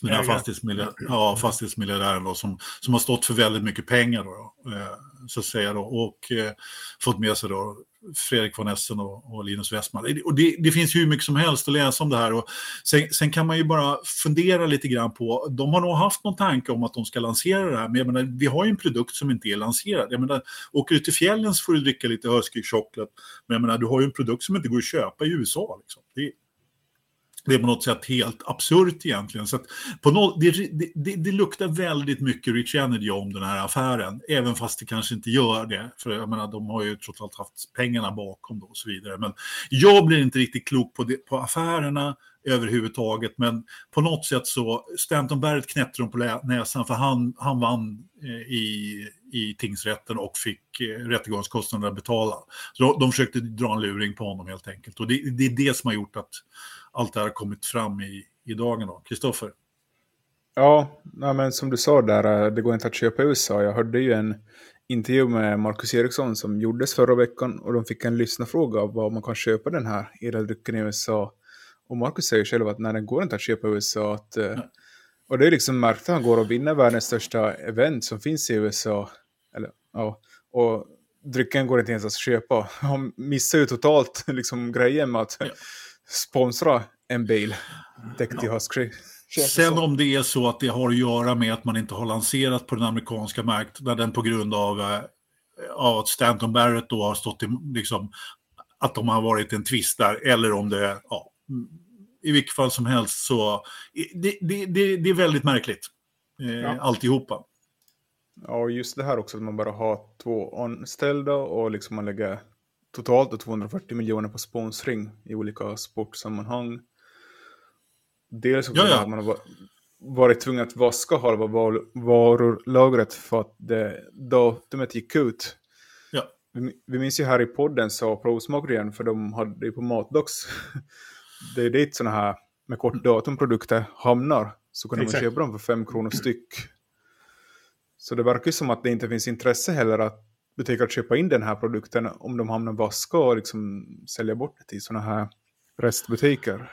Den här fastighetsmiljardären, ja, fastighetsmiljardären då, som, som har stått för väldigt mycket pengar då, då eh, så att säga då, och eh, fått med sig då Fredrik von Essen och, och Linus Westman. Och det, det, finns hur mycket som helst att läsa om det här. Och sen, sen, kan man ju bara fundera lite grann på, de har nog haft någon tanke om att de ska lansera det här, men jag menar, vi har ju en produkt som inte är lanserad. Jag menar, åker du till fjällen så får du dricka lite Husky choklad, men jag menar, du har ju en produkt som inte går att köpa i USA. Liksom. Det, det är på något sätt helt absurt egentligen. Så på no det, det, det, luktar väldigt mycket Rich Energy om den här affären, även fast det kanske inte gör det. För jag menar, de har ju trots allt haft pengarna bakom då och så vidare. Men jag blir inte riktigt klok på, det, på affärerna överhuvudtaget, men på något sätt så, Stanton Barrett knäppte dem på näsan för han, han vann eh, i, i tingsrätten och fick eh, rättegångskostnaderna betala. Så de, de försökte dra en luring på honom helt enkelt. Och det, det är det som har gjort att allt det här har kommit fram i, i dagen. Kristoffer? Ja, men som du sa där, eh, det går inte att köpa i USA. Jag hörde ju en intervju med Marcus Eriksson som gjordes förra veckan och de fick en lyssnarfråga av vad man kan köpa den här eldrycken i USA. Och Marcus säger själv att när den går inte att köpa i USA. Att, eh. Och det är liksom märkt att han går och vinner världens största event som finns i USA. Eller, ja, och drycken går inte ens att köpa. Han missar ju totalt liksom, grejen med att ja sponsra en bil däckt i Husky. Sen om det är så att det har att göra med att man inte har lanserat på den amerikanska marknaden på grund av eh, att Stanton Barrett då har stått i, liksom, att de har varit en tvist där, eller om det, ja, i vilket fall som helst så, det, det, det, det är väldigt märkligt, eh, ja. alltihopa. Ja, och just det här också att man bara har två anställda och liksom man lägger totalt 240 miljoner på sponsring i olika sportsammanhang. Dels också ja, ja. att man har varit tvungen att vaska halva varulagret för att det datumet gick ut. Ja. Vi, vi minns ju här i podden så provsmakade igen för de hade det på Matdox. det är dit sådana här med kort datumprodukter hamnar. Så kunde Exakt. man köpa dem för fem kronor styck. Så det verkar ju som att det inte finns intresse heller att butik att köpa in den här produkten om de hamnar vaska och liksom sälja bort det till sådana här restbutiker.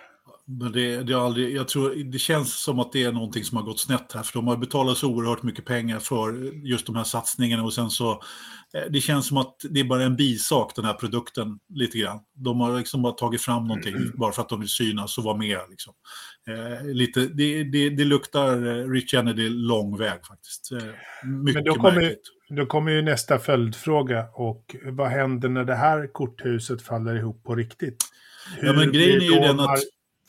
Men det, det, aldrig, jag tror, det känns som att det är någonting som har gått snett här, för de har betalat så oerhört mycket pengar för just de här satsningarna och sen så, eh, det känns som att det är bara en bisak den här produkten lite grann. De har liksom bara tagit fram någonting mm. bara för att de vill synas och vara med. Liksom. Eh, lite, det, det, det luktar eh, Rich Kennedy lång väg faktiskt. Eh, mycket Men då kommer, märkligt. Då kommer ju nästa följdfråga och vad händer när det här korthuset faller ihop på riktigt? Hur ja, men grejen är ju den att...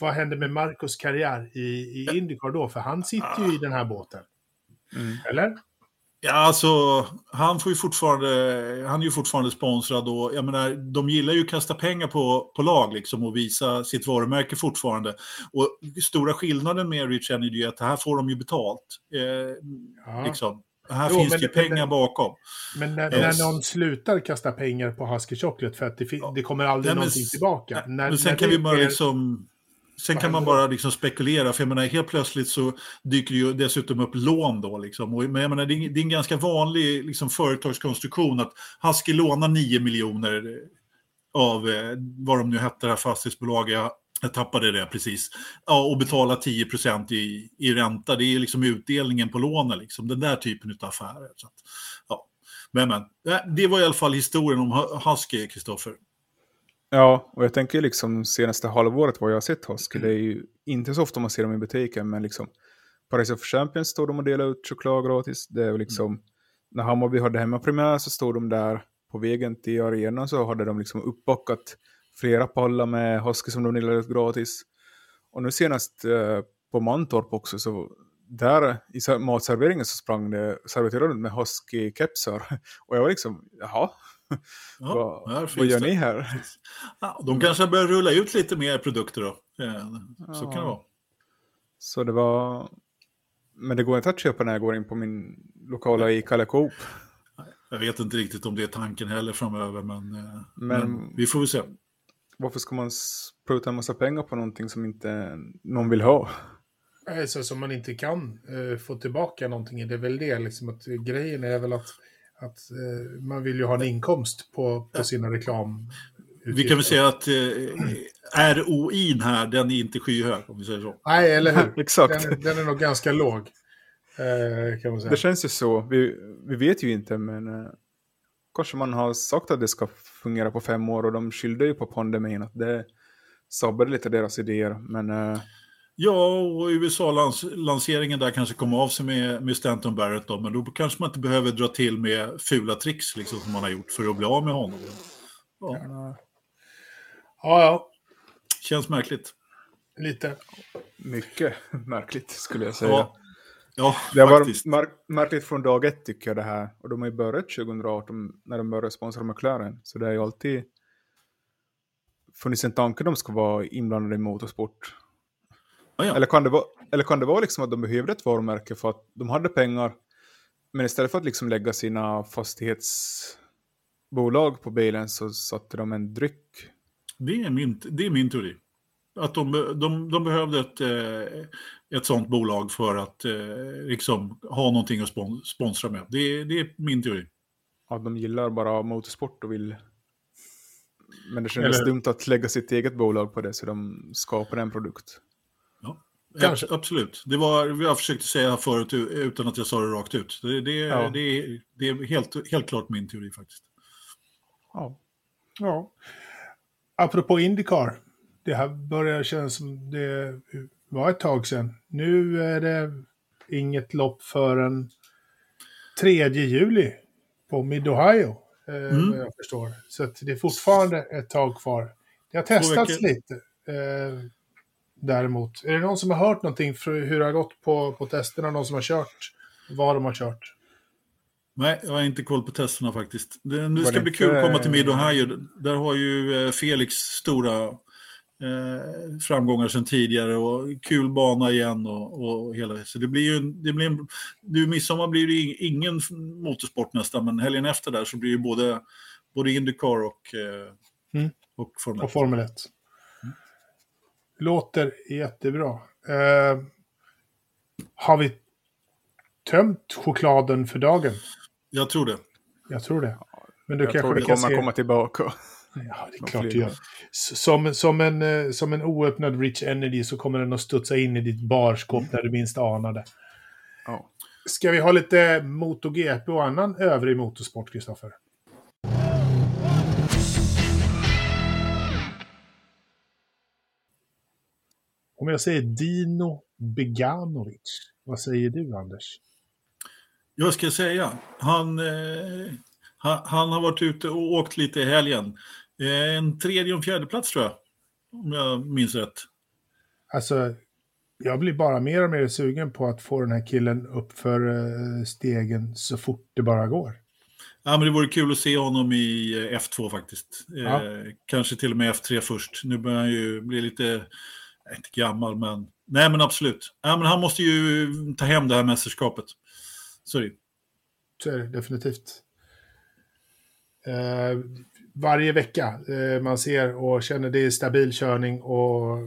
Vad händer med Marcos karriär i, i. Indycar då? För han sitter ju i den här båten. Mm. Eller? Ja, alltså han får ju fortfarande, han är ju fortfarande sponsrad och jag menar, de gillar ju att kasta pengar på, på lag liksom och visa sitt varumärke fortfarande. Och stora skillnaden med Rich Energy är att här får de ju betalt. Eh, ja. liksom. Här jo, finns det ju pengar men, bakom. Men när, när yes. någon slutar kasta pengar på Husky Chocolate för att det, det kommer aldrig nej, någonting men, tillbaka. Nej, när, men sen kan vi bara liksom... Sen kan man bara liksom spekulera, för jag menar helt plötsligt så dyker det ju dessutom upp lån då. Liksom. Och, men jag menar, det, är, det är en ganska vanlig liksom, företagskonstruktion att Husky lånar 9 miljoner eh, av eh, vad de nu hette, det här fastighetsbolaget, jag tappade det precis. Ja, och betala 10 i, i ränta, det är liksom utdelningen på lånen, liksom, den där typen av affärer. Så att, ja. Men, men, eh, det var i alla fall historien om Husky, Kristoffer. Ja, och jag tänker liksom senaste halvåret vad jag har sett Husky, det är ju inte så ofta man ser dem i butiken, men liksom Paris of Champions står de och delar ut choklad gratis. Det är liksom, mm. när Hammarby hade hemmapremiär så stod de där på vägen till arenan så hade de liksom uppbockat flera pallar med husky som de delade ut gratis. Och nu senast eh, på Mantorp också, så där i matserveringen så sprang det servitörer med husky-kepsar. Och jag var liksom, jaha, ja, vad, vad gör det. ni här? Ja, de kanske börjar rulla ut lite mer produkter då. Så ja. kan det vara. Så det var... Men det går inte att köpa när jag går in på min lokala ICA eller Coop. Jag vet inte riktigt om det är tanken heller framöver, men, eh, Men- men vi får väl se. Varför ska man spruta en massa pengar på någonting som inte någon vill ha? Alltså, som man inte kan eh, få tillbaka någonting i. Det är väl det, liksom, att grejen är väl att, att eh, man vill ju ha en inkomst på, på sina reklam. Vi kan väl säga att eh, ROIn här, den är inte skyhög, om vi säger så. Nej, eller hur? Exakt. Den, den är nog ganska låg. Eh, kan man säga. Det känns ju så. Vi, vi vet ju inte, men eh, kanske man har sagt att det ska fungera på fem år och de skyllde ju på pandemin att det sabbade lite deras idéer. Men eh, Ja, och USA-lanseringen där kanske kommer av sig med, med Stanton Barrett då, men då kanske man inte behöver dra till med fula tricks liksom, som man har gjort för att bli av med honom. Ja, Ja, ja, känns märkligt. lite. mycket märkligt skulle jag säga. Ja, ja Det har faktiskt. varit mär- märkligt från dag ett tycker jag det här. Och de har ju börjat 2018 när de började sponsra McLaren. Så det har ju alltid funnits en tanke de ska vara inblandade i motorsport. Ja, ja. Eller, kan det vara, eller kan det vara liksom att de behövde ett varumärke för att de hade pengar. Men istället för att liksom lägga sina fastighetsbolag på bilen så satte de en dryck. Det, är min, det är min teori. Att de, de, de behövde ett, eh, ett sånt bolag för att eh, liksom, ha någonting att spon, sponsra med. Det, det är min teori. Att de gillar bara motorsport och vill... Men det kändes Eller- dumt att lägga sitt eget bolag på det så de skapade en produkt. Kanske. Ab- Absolut. Det var jag försökte säga förut utan att jag sa det rakt ut. Det, det, Ja. det, är- det är helt, helt klart min teori faktiskt. Ja. Ja. Apropå Indycar. Det här börjar kännas som det var ett tag sedan. Nu är det inget lopp förrän 3 juli på Mid-Ohio. Eh, Mm. jag förstår. Så det är fortfarande ett tag kvar. Det har testats lite. Eh, däremot. Är det någon som har hört någonting för hur det har gått på, på testerna? Någon som har kört? Vad de har kört? Nej, jag har inte koll på testerna faktiskt. Det, Var ska det bli inte- kul att komma till Mid-Ohio. Där har ju eh, Felix stora eh, framgångar sedan tidigare och kul bana igen och, och hela Så det blir ju, det blir en, nu midsommar blir det ju ingen motorsport nästan, men helgen efter där så blir det både, både Indycar och, eh, Mm. och Formel Och 1. Formel 1. Låter jättebra. Eh, har vi tömt chokladen för dagen? Jag tror det. Jag tror det. Men du Jag tror kanske det vi kan kommer se... komma tillbaka. Ja, det är klart det fler. gör. Som, som, en, eh, som en oöppnad Rich Energy så kommer den att studsa in i ditt barskåp när du minst anar det. Ja. Ska vi ha lite MotoGP och annan övrig motorsport, Kristoffer? Om jag säger Dino Beganovic, vad säger du, Anders? Jag ska säga, han, eh, han, han har varit ute och åkt lite i helgen. Eh, en tredje och en fjärde plats tror jag, om jag minns rätt. Alltså, jag blir bara mer och mer sugen på att få den här killen upp för eh, stegen så fort det bara går. Ja, men det vore kul att se honom i eh, F2 faktiskt. Eh, Ja. Kanske till och med F3 först. Nu börjar han ju bli lite, inte gammal, men nej men absolut. Ja, men han måste ju ta hem det här mästerskapet. Så är det. Så är det definitivt. Eh, varje vecka eh, man ser och känner det är stabil körning och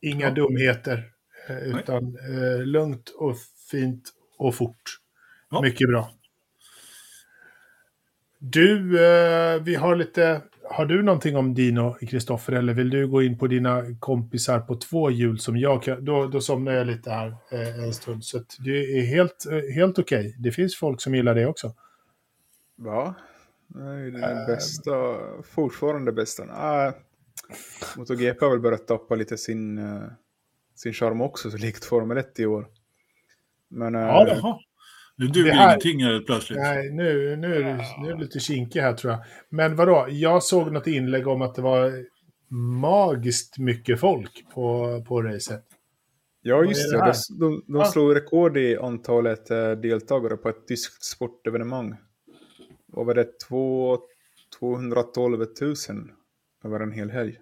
inga Ja. dumheter. Eh, utan eh, lugnt och fint och fort. Ja. Mycket bra. Du, eh, vi har lite... Har du någonting om Dino, Kristoffer, eller vill du gå in på dina kompisar på två hjul som jag. Då, då somnar jag lite här eh, en stund. Så det är helt, eh, helt okej. Det finns folk som gillar det också. Nej, det är Äh. den bästa, fortfarande bästa. Nej, MotoGP har väl börjat tappa lite sin, eh, sin charm också, så likt Formel 1 i år. Men Ja, Jaha. Nu duger här- ingenting här plötsligt. Nej, nu, nu, är det, nu är det lite kinkig här tror jag. Men vadå, jag såg något inlägg om att det var magiskt mycket folk på, på racet. ja, just det. det? De, de, de Ah. slog rekord i antalet eh, deltagare på ett tyskt sportevenemang. Vad var det? Två, 212 000 över en hel helg.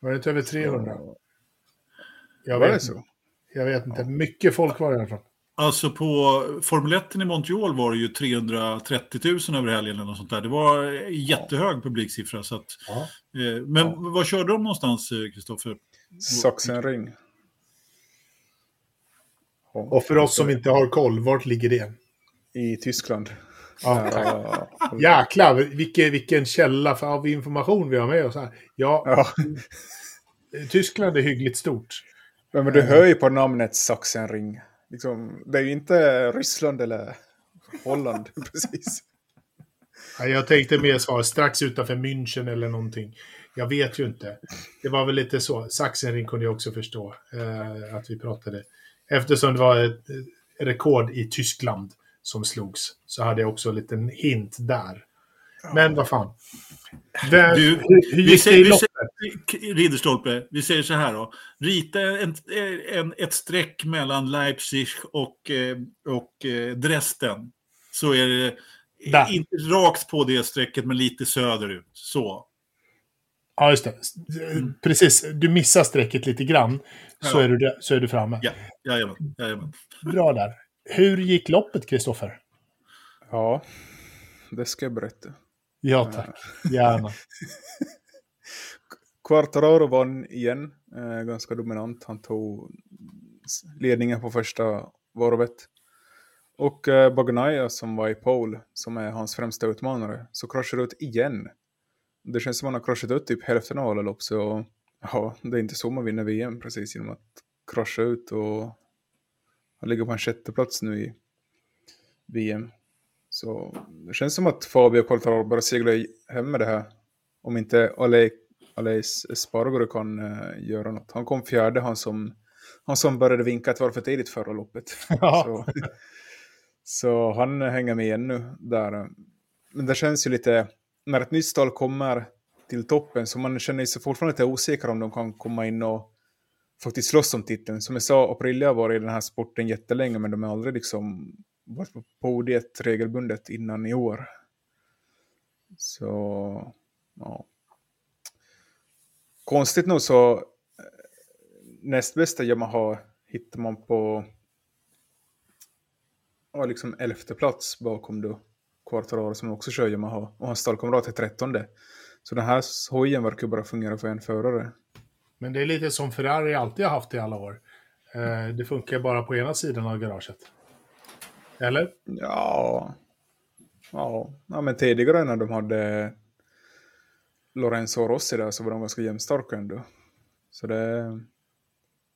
Var det inte över 300? Så- Jag Var vet, det så? Jag vet inte. Mycket folk var det i alla fall. Alltså på Formel 1 i Montreal var det ju 330 000 över helgen eller något sånt där. Det var jättehög publiksiffra. Så att, Ja. eh, men Ja. var körde de någonstans, eh, Kristoffer? Sachsenring. Ja, Och för oss som inte har koll, vart ligger det? I Tyskland. Ja. Ja, Jäklar, vilken, vilken källa för, av information vi har med oss här. Ja, ja. Tyskland är hyggligt stort. Men, men du hör ju på namnet Sachsenring. Liksom, det är ju inte Ryssland eller Holland precis. Ja, Jag tänkte mer svara strax utanför München eller någonting. Jag vet ju inte. Det var väl lite så. Sachsenring kunde jag också förstå eh, att vi pratade. Eftersom det var ett eh, rekord i Tyskland som slogs så hade jag också en liten hint där. Men vad fan. Vem, Du, vi säger- vi? Ridderstolpe, vi säger så här då. Rita en, en, ett streck mellan Leipzig och, eh, och eh, Dresden. Så är det Där. inte rakt på det strecket men lite söderut. Så. Ja, just det. Precis. Du missar strecket lite grann. Så, Ja. är, du, så är du framme. Ja, jajamän. jajamän. Bra där. Hur gick loppet, Kristoffer? Ja, det ska jag berätta. Ja, tack. Gärna. Quartararo vann igen, eh, ganska dominant. Han tog ledningen på första varvet. Och eh, Bagnaia som var i pole, som är hans främsta utmanare, så kraschade ut igen. Det känns som att han har kraschat ut typ hälften av alla lopp, så ja, det är inte så man vinner VM precis genom att krascha ut och han ligger på en sjätte plats nu i VM. Så det känns som att Fabio Quartararo bara seglar hem med det här. Om inte Alec Aleis Espargaro kan uh, göra något. Han kom fjärde, han som, han som började vinka ett varv för tidigt förra loppet. Ja. så, så han hänger med ännu där. Men det känns ju lite, när ett nytt stall kommer till toppen, så man känner sig fortfarande lite osäker om de kan komma in och faktiskt slåss om titeln. Som jag sa, Aprilia har varit i den här sporten jättelänge, men de har aldrig liksom varit på podiet regelbundet innan i år. Så, ja. Konstigt nog så eh, näst bästa Yamaha hittar man på ja, liksom elfte plats bakom då Quartararo som också kör Yamaha och hans stallkamrat är trettonde. Så den här hojen verkar bara fungera för en förare. Men det är lite som Ferrari alltid har haft i alla år. Eh, Det funkar bara på ena sidan av garaget. Eller? Ja. Ja, ja men tidigare när de hade Lorenzo och Rossi där så var de ganska jämnstarka ändå. Så det...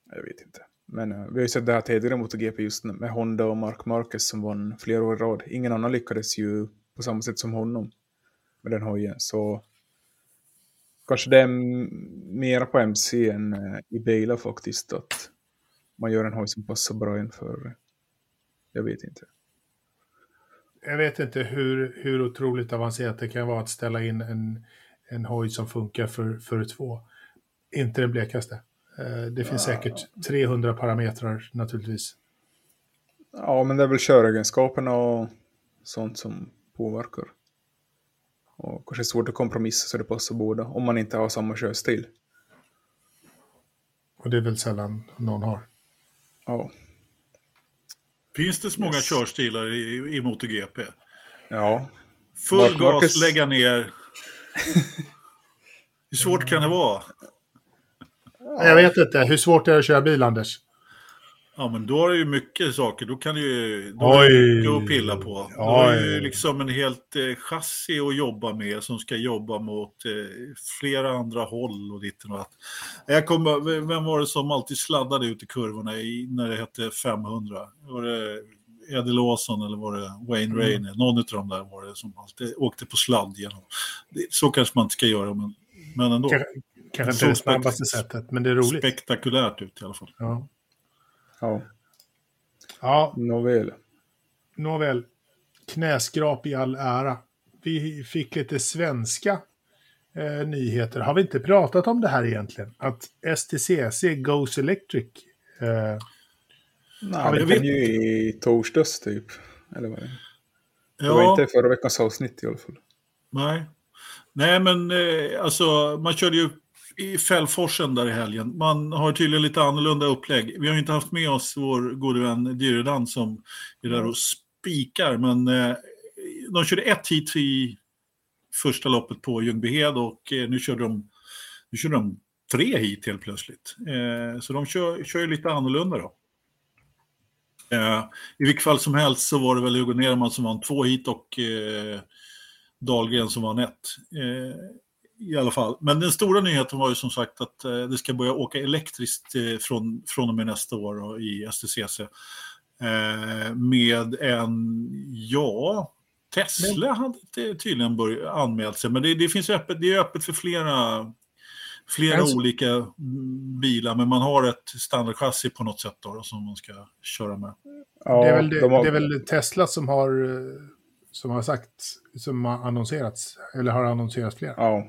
Jag vet inte. Men uh, vi har ju sett det här tidigare mot GP just nu med Honda och Mark Marquez som vann flera år i rad. Ingen annan lyckades ju på samma sätt som honom med den hojen. Så kanske det är mera på MC än uh, i bilar faktiskt. Att man gör en hoj som passar bra inför... Eh, jag vet inte. Jag vet inte hur, hur otroligt avancerat det kan vara att ställa in en, en hoj som funkar för, för två. Inte den blekaste. Eh, Det finns säkert 300 parametrar naturligtvis. Ja, men det är väl köregenskaperna och sånt som påverkar. Och kanske svårt att kompromissa så det passar båda, om man inte har samma körstil. Och det är väl sällan någon har. Ja, Finns det så många Yes. körstilar i, i MotoGP? ja. Full Mark gas, Marquez- lägga ner. Hur svårt kan det vara? Jag vet inte. Hur svårt är det att köra bil, Anders? Ja, men då har du ju mycket saker. Då kan du ju då har du mycket att pilla på. Då har du ju liksom en helt eh, chassi att jobba med som ska jobba mot eh, flera andra håll och ditt och datt. Jag kommer, vem var det som alltid sladdade ut i kurvorna i, när det hette 500? Var det Edel Lawson eller var det Wayne Mm. Rainer? Någon av de där var det som alltid åkte på sladd genom. Så kanske man inte ska göra, men, men ändå. Kanske, kanske inte Så det snabbaste sättet, men det är roligt. Spektakulärt ut i alla fall. Ja. Ja, ja, nåväl. nåväl. Knäskrap i all ära. Vi fick lite svenska eh, nyheter. Har vi inte pratat om det här egentligen? Att STCC Goes Electric. Eh, Nej, det kom ju i torsdags typ. Eller vad det Det Ja. var inte förra veckans avsnitt i alla fall. Nej. Nej, men eh, alltså man körde ju i Fällforsen där i helgen. Man har tydligen lite annorlunda upplägg. Vi har inte haft med oss vår gode vän Dyrdan som är där och spikar, men eh, de körde ett hit i första loppet på Ljungbyhed och eh, nu körde de, nu körde de tre hit helt plötsligt. Eh, så de kör, kör ju lite annorlunda då. Eh, I vilket fall som helst så var det väl Hugo Nerman som vann två hit och eh, Dahlgren som vann ett. Eh, I alla fall. Men den stora nyheten var ju som sagt att eh, det ska börja åka elektriskt eh, från, från och med nästa år i STCC. Med en, ja, Tesla hade tydligen börjat anmält sig, men det, det finns öppet, det är öppet för flera flera alltså, olika bilar, men man har ett standardchassi på något sätt då, som man ska köra med. Ja, det, är väl det, har... det, är väl Tesla som har, som har sagt, som har annonserats, eller har annonserats flera. Ja,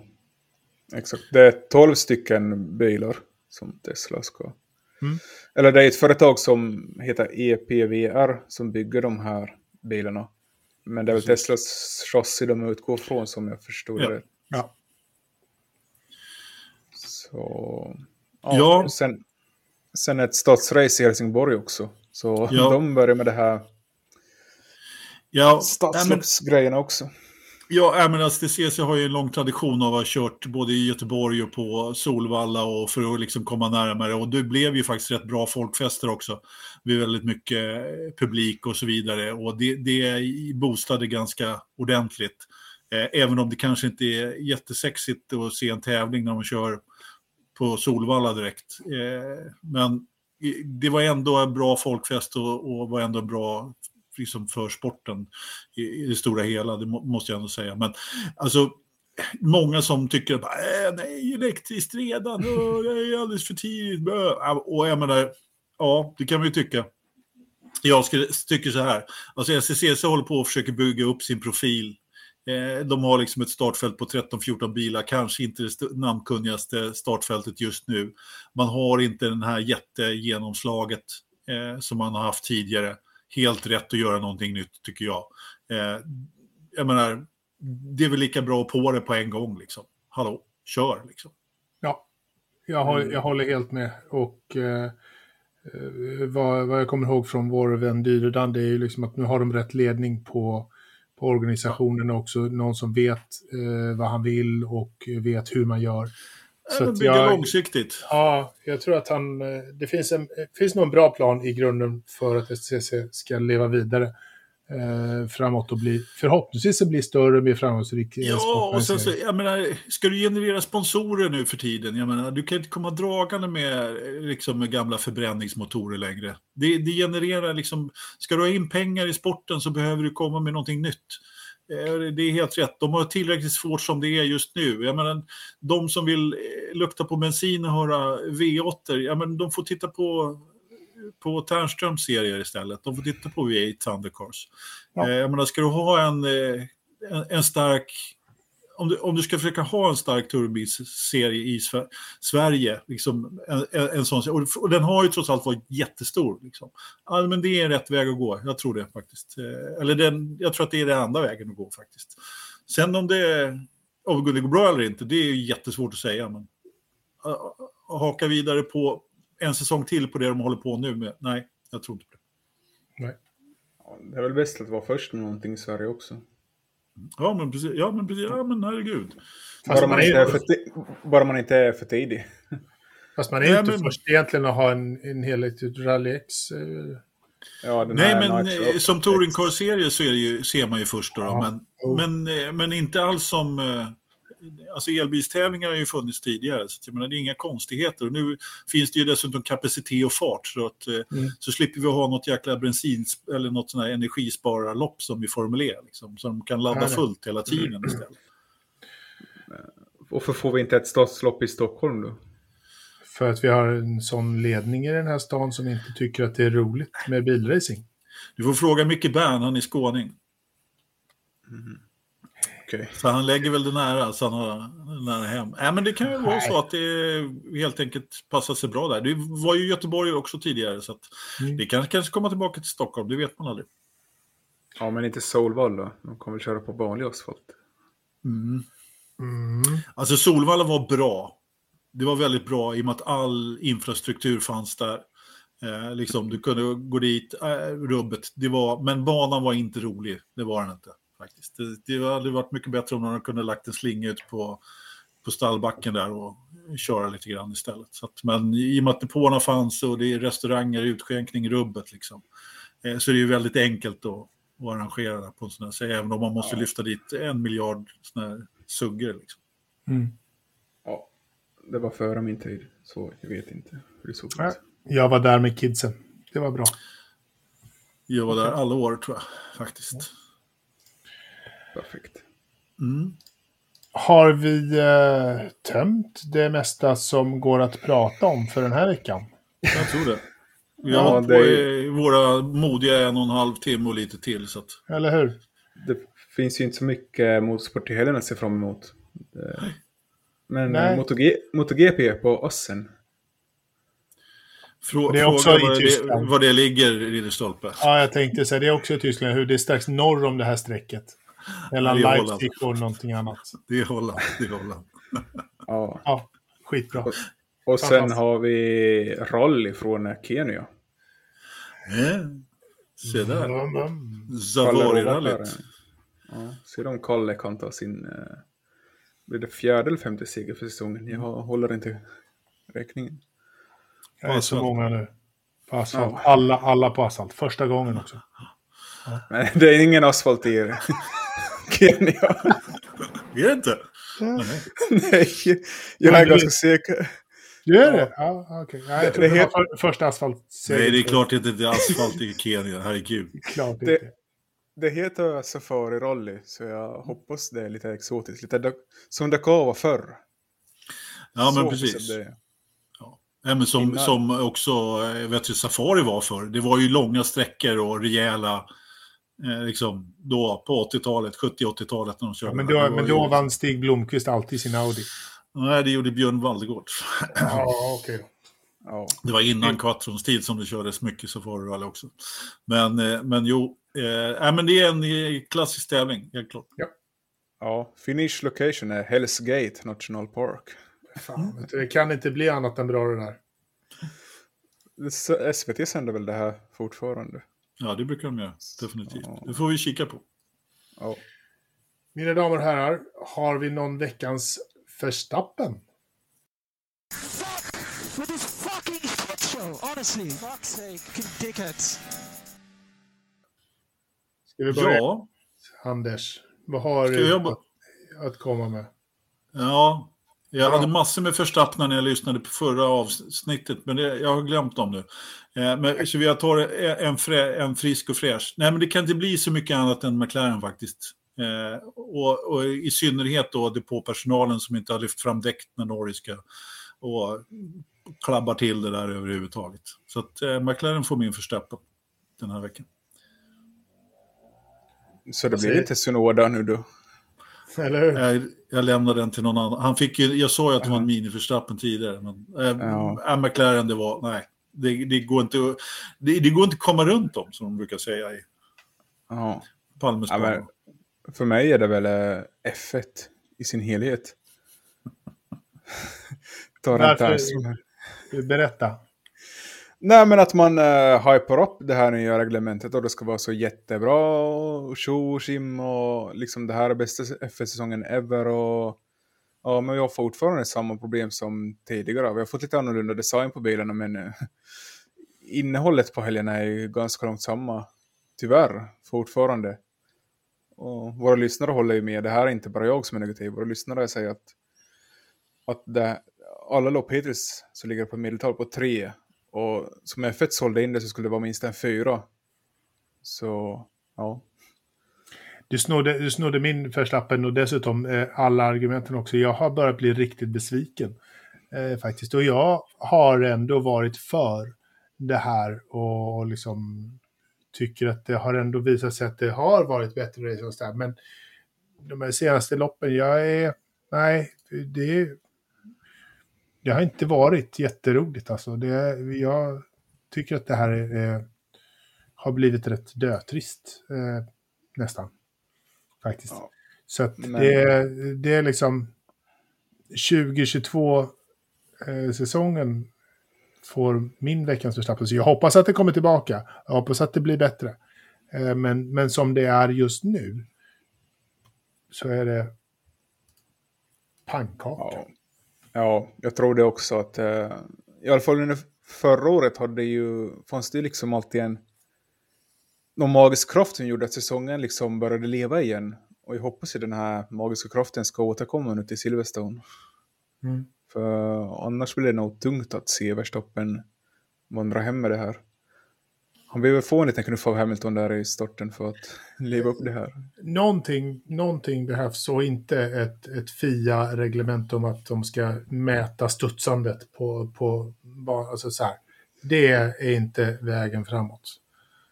exakt. Det är tolv stycken bilar som Tesla ska... Mm. Eller det är ett företag som heter EPVR som bygger de här bilarna. Men det är väl Teslas chassi de utgår från som jag förstod ja. det. Ja. Så, ja, ja. Sen, sen ett stadsrace i Helsingborg också. Så ja. de börjar med det här ja, stadsloppsgrejerna också. Ja, men STCC har ju en lång tradition av att ha kört både i Göteborg och på Solvalla och för att liksom komma närmare. Och det blev ju faktiskt rätt bra folkfester också. Med väldigt mycket publik och så vidare. Och det, det boostade ganska ordentligt. Eh, även om det kanske inte är jättesexigt att se en tävling när man kör på Solvalla direkt. Eh, men det var ändå en bra folkfest och, och var ändå bra liksom för sporten i, i, det stora hela, det må, måste jag ändå säga. Men alltså, många som tycker att äh, nej, elektriskt redan, det är alldeles för tidigt. Och jag menar, ja, det kan vi ju tycka. Jag skulle, tycker så här, alltså SCCC håller på och försöker bygga upp sin profil de har liksom ett startfält på 13-14 bilar, kanske inte det namnkunnigaste startfältet just nu. Man har inte den här jättegenomslaget eh, som man har haft tidigare. Helt rätt att göra någonting nytt tycker jag. Eh, jag menar, det är väl lika bra på det på en gång liksom. Hallå, kör liksom. Ja, jag, håller, jag håller helt med. Och eh, vad, vad, jag kommer ihåg från vår vän Dyredan, det är ju liksom att nu har de rätt ledning på på organisationen också, någon som vet eh, vad han vill och vet hur man gör. Så att jag, långsiktigt. Ja, jag tror att han... Eh, det finns, en, finns nog en bra plan i grunden för att STCC ska leva vidare eh, framåt och bli, förhoppningsvis bli större, mer framgångsrik. Ja, och sen så, jag menar, ska du generera sponsorer nu för tiden? Jag menar, du kan inte komma dragande med, liksom, med gamla förbränningsmotorer längre. Det, det genererar liksom, ska du ha in pengar i sporten så behöver du komma med någonting nytt. Eh, det är helt rätt. De har tillräckligt svårt som det är just nu. Jag menar, de som vill eh, lukta på bensin och höra V8, jag menar, de får titta på på Ternströms serier istället. De får titta på V8 Thundercars. Ja. Eh, jag menar, ska du ha en, eh, en, en stark... Om du, om du ska försöka ha en stark turbilserie i Sverige, liksom en, en, en sån, och, och den har ju trots allt varit jättestor. Liksom. Ja, men det är rätt väg att gå, jag tror det faktiskt. Eh, eller den, jag tror att det är den enda vägen att gå faktiskt. Sen om det, om det går bra eller inte, det är jättesvårt att säga. Men, uh, haka vidare på, en säsong till på det de håller på nu med. Nej, jag tror inte på det. Nej. det är väl bäst att vara först med någonting i Sverige också. Ja, men precis. Ja, men, precis. Ja, men herregud. Bara man, inte är för bara man inte är för tidig. Fast man är ju inte men... först egentligen att ha en, en helhet Rally X. Eh... Ja, Nej, men eh, som Touring Car-serie så ju, ser man ju först då. Ja. Men, oh. men, eh, men inte alls som eh, alltså elbilstävlingar har ju funnits tidigare, så jag menar, det är inga konstigheter. Och nu finns det ju dessutom kapacitet och fart, så, att, eh, mm. så slipper vi ha något jäkla bensin eller något sånt här energispararlopp som i Formel E, liksom, som kan ladda fullt hela tiden mm. istället. Varför får vi inte ett stadslopp i Stockholm då? För att vi har en sån ledning i den här stan som inte tycker att det är roligt med bilracing. Du får fråga Micke Bern, han är skåning. Mm. Okay. Så han lägger väl det nära, så han har nära hem. Äh, men det kan ju vara så att det helt enkelt passar sig bra där. Det var ju Göteborg också tidigare, så mm. det kan kanske komma tillbaka till Stockholm, det vet man aldrig. Ja, men inte Solvalla. De kommer väl köra på vanlig asfalt. Mm. Mm. Alltså Solvalla var bra. det var väldigt bra i och med att all infrastruktur fanns där. Eh, liksom, du kunde gå dit, eh, rubbet, det var, men banan var inte rolig, det var den inte. Faktiskt. Det, det hade varit mycket bättre om de kunde lagt en slinga ut på, på stallbacken där och köra lite grann istället. Så att, men i och med att depåerna fanns och det är restauranger, utskänkning, rubbet liksom, eh, så är det ju väldigt enkelt att, att arrangera det på en sån här, så även om man måste Ja. lyfta dit en miljard såna här suggor. Liksom. Mm. Ja, det var före min tid, så jag vet inte hur det såg ut. Ja. Jag var där med kidsen. Det var bra. Jag var där alla år tror jag faktiskt. Perfekt. Mm. Har vi eh, tömt det mesta som går att prata om för den här veckan? Jag tror det. Vi Ja, har hållit på det- i våra modiga en och en halv timme och lite till. Så att, Eller hur? Det finns ju inte så mycket motorsport i helgen att se fram emot. Det- Men Nej. eh, MotoG MotoGP på Ossen. frå, Det är också fråga i var det, Tyskland. var det ligger, Ridderstolpe. Ja, jag tänkte säga det är också i Tyskland. Hur det är strax norr om det här strecket. Mellan Ja. Leipzig och någonting annat. Det är Holland. Det är Holland. Ja. Ja, skitbra. Och sen Fantastiskt. har vi rally från Kenya. Ja. Se där. Mm, mm. Zavari-rallyt. Ja, så de Kalle kan ta sin... Eh, blir det fjärde eller femte seger för säsongen? Jag håller inte räkningen. Det är så många nu. På asfalt. Ja. Alla, alla på asfalt. Första gången också. Men det är ingen asfalt i Kenya. Är det inte? Mm. Nej. Jag är ganska säker. Du är det? Ja, okej. Ja, Det- jag trodde det det var för, första asfalt. Nej, det är klart inte det är asfalt i Kenya. Herregud. Klart Det- inte. Det heter Safari Rally, så jag hoppas det är lite exotiskt. Lite som Dakar var förr. Ja, men Så precis. jag det. Ja, men som, Innan. som också eh, vet du, Safari var för. Det var ju långa sträckor och rejäla, eh, liksom då på 80-talet, 70-80-talet när de körde. Ja, men då, var men ju- då vann Stig Blomqvist alltid sin Audi. Nej, det gjorde Björn Waldegård. Ja, okej då. Ja. Det var innan Quattrons tid som det kördes mycket Safari-rally också. Men, eh, men jo, eh, men det är en eh, klassisk tävling, helt klart. ja, finish location är Hells Gate National Park. Fan, det kan inte bli annat än bra det där. SVT sänder väl det här fortfarande? Ja, det brukar de göra, definitivt. Ja. Det får vi kika på. Ja. Mina damer och herrar, har vi någon veckans Verstappen? Ska vi börja? Ja, Anders, vad har Ska du att, att komma med? ja. Jag hade massor med Verstappen när jag lyssnade på förra avsnittet, men det, jag har glömt dem nu. Eh, men, så vi tar en, frä, en frisk och fräsch. Nej, men det kan inte bli så mycket annat än McLaren faktiskt. Eh, och, och i synnerhet då depåpersonalen som inte har lyft fram däck när Norris ska och klabbar till det där överhuvudtaget. Så att eh, McLaren får min Verstappen den här veckan. Så det blir lite Sunoda nu då. Eller hur? Jag, jag lämnar den till någon annan. Han fick ju, jag sa ju att det var en mini-Verstappen tidigare, men äh, Ja. McLaren det var, nej. Det, det, går inte, det, det går inte att komma runt dem, som de brukar säga i Ja. Palmes Ja, men, för mig är det väl eh, F1 i sin helhet. Ta Varför? Berätta. Nej, men att man uh, hypar upp det här nya reglementet och det ska vara så jättebra och tjo och tjim och liksom det här är bästa FF-säsongen ever och ja, men vi har fortfarande samma problem som tidigare. Vi har fått lite annorlunda design på bilarna men uh, innehållet på helgerna är ju ganska långt samma. Tyvärr, fortfarande. Och våra lyssnare håller ju med. Det här är inte bara jag som är negativ. Våra lyssnare säger att, att det, alla lopp hittills så ligger på medeltal på tre. Och som F1 sålde in det så skulle det vara minst en fyra. Så, ja. Du snodde, du snodde min Verstappen och dessutom eh, alla argumenten också. Jag har börjat bli riktigt besviken eh, faktiskt. Och jag har ändå varit för det här och, och liksom tycker att det har ändå visat sig att det har varit bättre race och sådär. Men de här senaste loppen, jag är... Nej, det, är det har inte varit jätteroligt alltså. Det, jag tycker att det här är, har blivit rätt dötrist eh, nästan. Faktiskt. Ja. Så att Men- det, det är liksom 2022 eh, säsongen får min veckans Verstappen. Så jag hoppas att det kommer tillbaka. Jag hoppas att det blir bättre. Eh, men, men som det är just nu så är det pannkaka. Ja. Ja, jag tror det också att eh, i alla fall under förra året hade ju, fanns det ju liksom alltid en någon magisk kraft som gjorde att säsongen liksom började leva igen. Och jag hoppas att den här magiska kraften ska återkomma nu till Silverstone. Mm. För annars blir det nog tungt att se Verstappen vandra hem med det här. Han behöver få en liten knuff av Hamilton där i starten för att leva upp det här. Någonting, någonting behövs och inte ett, ett FIA-reglement om att de ska mäta studsandet på, på alltså så här. Det är inte vägen framåt.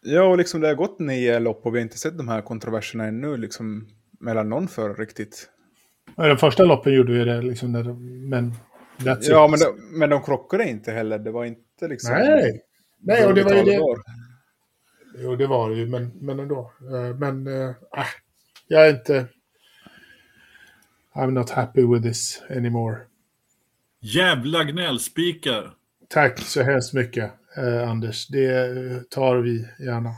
Ja, och liksom det har gått nio lopp och vi har inte sett de här kontroverserna ännu liksom mellan någon för riktigt. Ja, De första loppen gjorde vi det, liksom, när de, men Ja, men de, men de krockade inte heller. Det var inte liksom... Nej, nej och det var ju det. Jo, det var det ju, men, men ändå. Eh, Men äh, jag är inte... I'm not happy with this anymore. Jävla gnällspikar. Tack så hemskt mycket, eh, Anders. Det eh, tar vi gärna.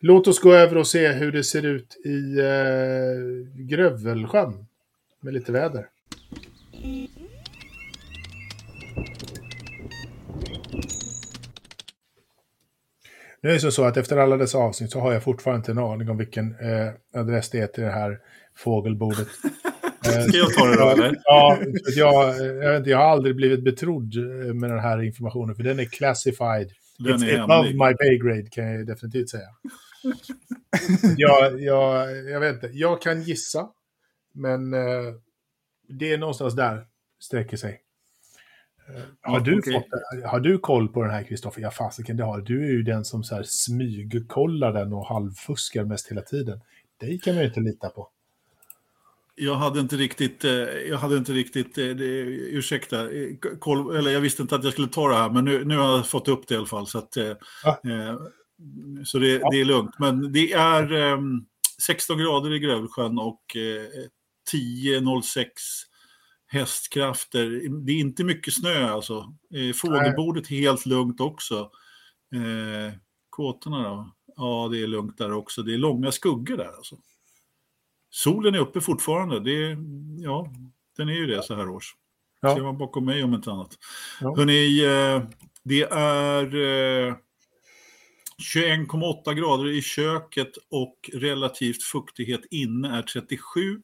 Låt oss gå över och se hur det ser ut i eh, Grövelsjön med lite väder. Nu är det så att efter alla dessa avsnitt så har jag fortfarande inte en aning om vilken eh, adress det är till det här fågelbordet. Eh, Ska jag ta det då, eller? Ja, jag, inte, jag har aldrig blivit betrodd eh, med den här informationen, för den är classified. Den It's är above my pay grade kan jag definitivt säga. jag, jag, jag vet inte, jag kan gissa, men eh, det är någonstans där sträcker sig. Eh, har, Ja, du okej. fått, har du koll på den här, Kristoffer? Ja, fasiken, det har du. Är ju den som så här smygkollar den och halvfuskar mest hela tiden. Dig kan man ju inte lita på. Jag hade inte riktigt, eh, jag hade inte riktigt, eh, ursäkta, eh, koll, eller jag visste inte att jag skulle ta det här, men nu, nu har jag fått upp det i alla fall. Så, att, Ja. eh, så det, det är lugnt. Men det är eh, 16 grader i Grövelsjön och eh, 10.06 hästkrafter. Det är inte mycket snö alltså. Eh, fågelbordet är helt lugnt också. Eh, kåtorna då? Ja, det är lugnt där också. Det är långa skuggor där alltså. Solen är uppe fortfarande. Det är, ja, den är ju det så här års. Ja. Ser man bakom mig om inte annat. Ja. Hörrni, eh, det är eh, 21,8 grader i köket och relativt fuktighet inne är 37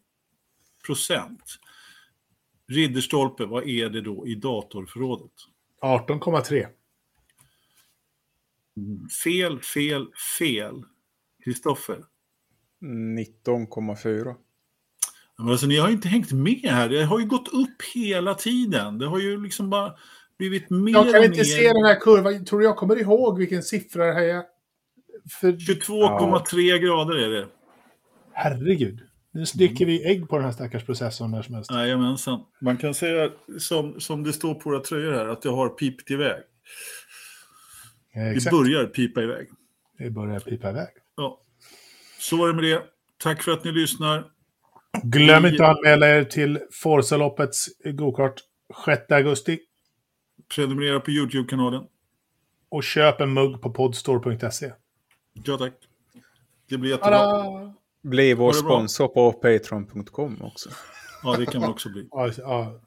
procent. Ridderstolpe, vad är det då i datorförrådet? 18,3. Fel, fel, fel. Kristoffer? 19,4. Men alltså, ni har ju inte hängt med här. Det har ju gått upp hela tiden. Det har ju liksom bara blivit mer Jag kan inte mer. se den här kurvan. Tror jag kommer ihåg vilken siffra det här är? För 22,3 grader är det. herregud. Nu sticker vi ägg på den här stackars processorn när som helst. Jajamensan. Man kan säga som, som det står på våra tröjor här att det har pipt iväg. Eh, Det Exakt. börjar pipa iväg. Det börjar pipa iväg. Ja. Så var det med det. Tack för att ni lyssnar. Glöm Vi- inte att anmäla er till Forza-loppets gokart 6 augusti. Prenumerera på YouTube-kanalen. Och köp en mugg på podstore.se. Ja, tack. Det blir jättebra. Tada! Bli vår sponsor på patreon.com också. Ja, det kan man också bli. Ja, ja.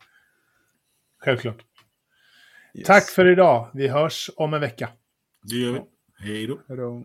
Självklart. Yes. Tack för idag. Vi hörs om en vecka. Det gör vi. Hej då.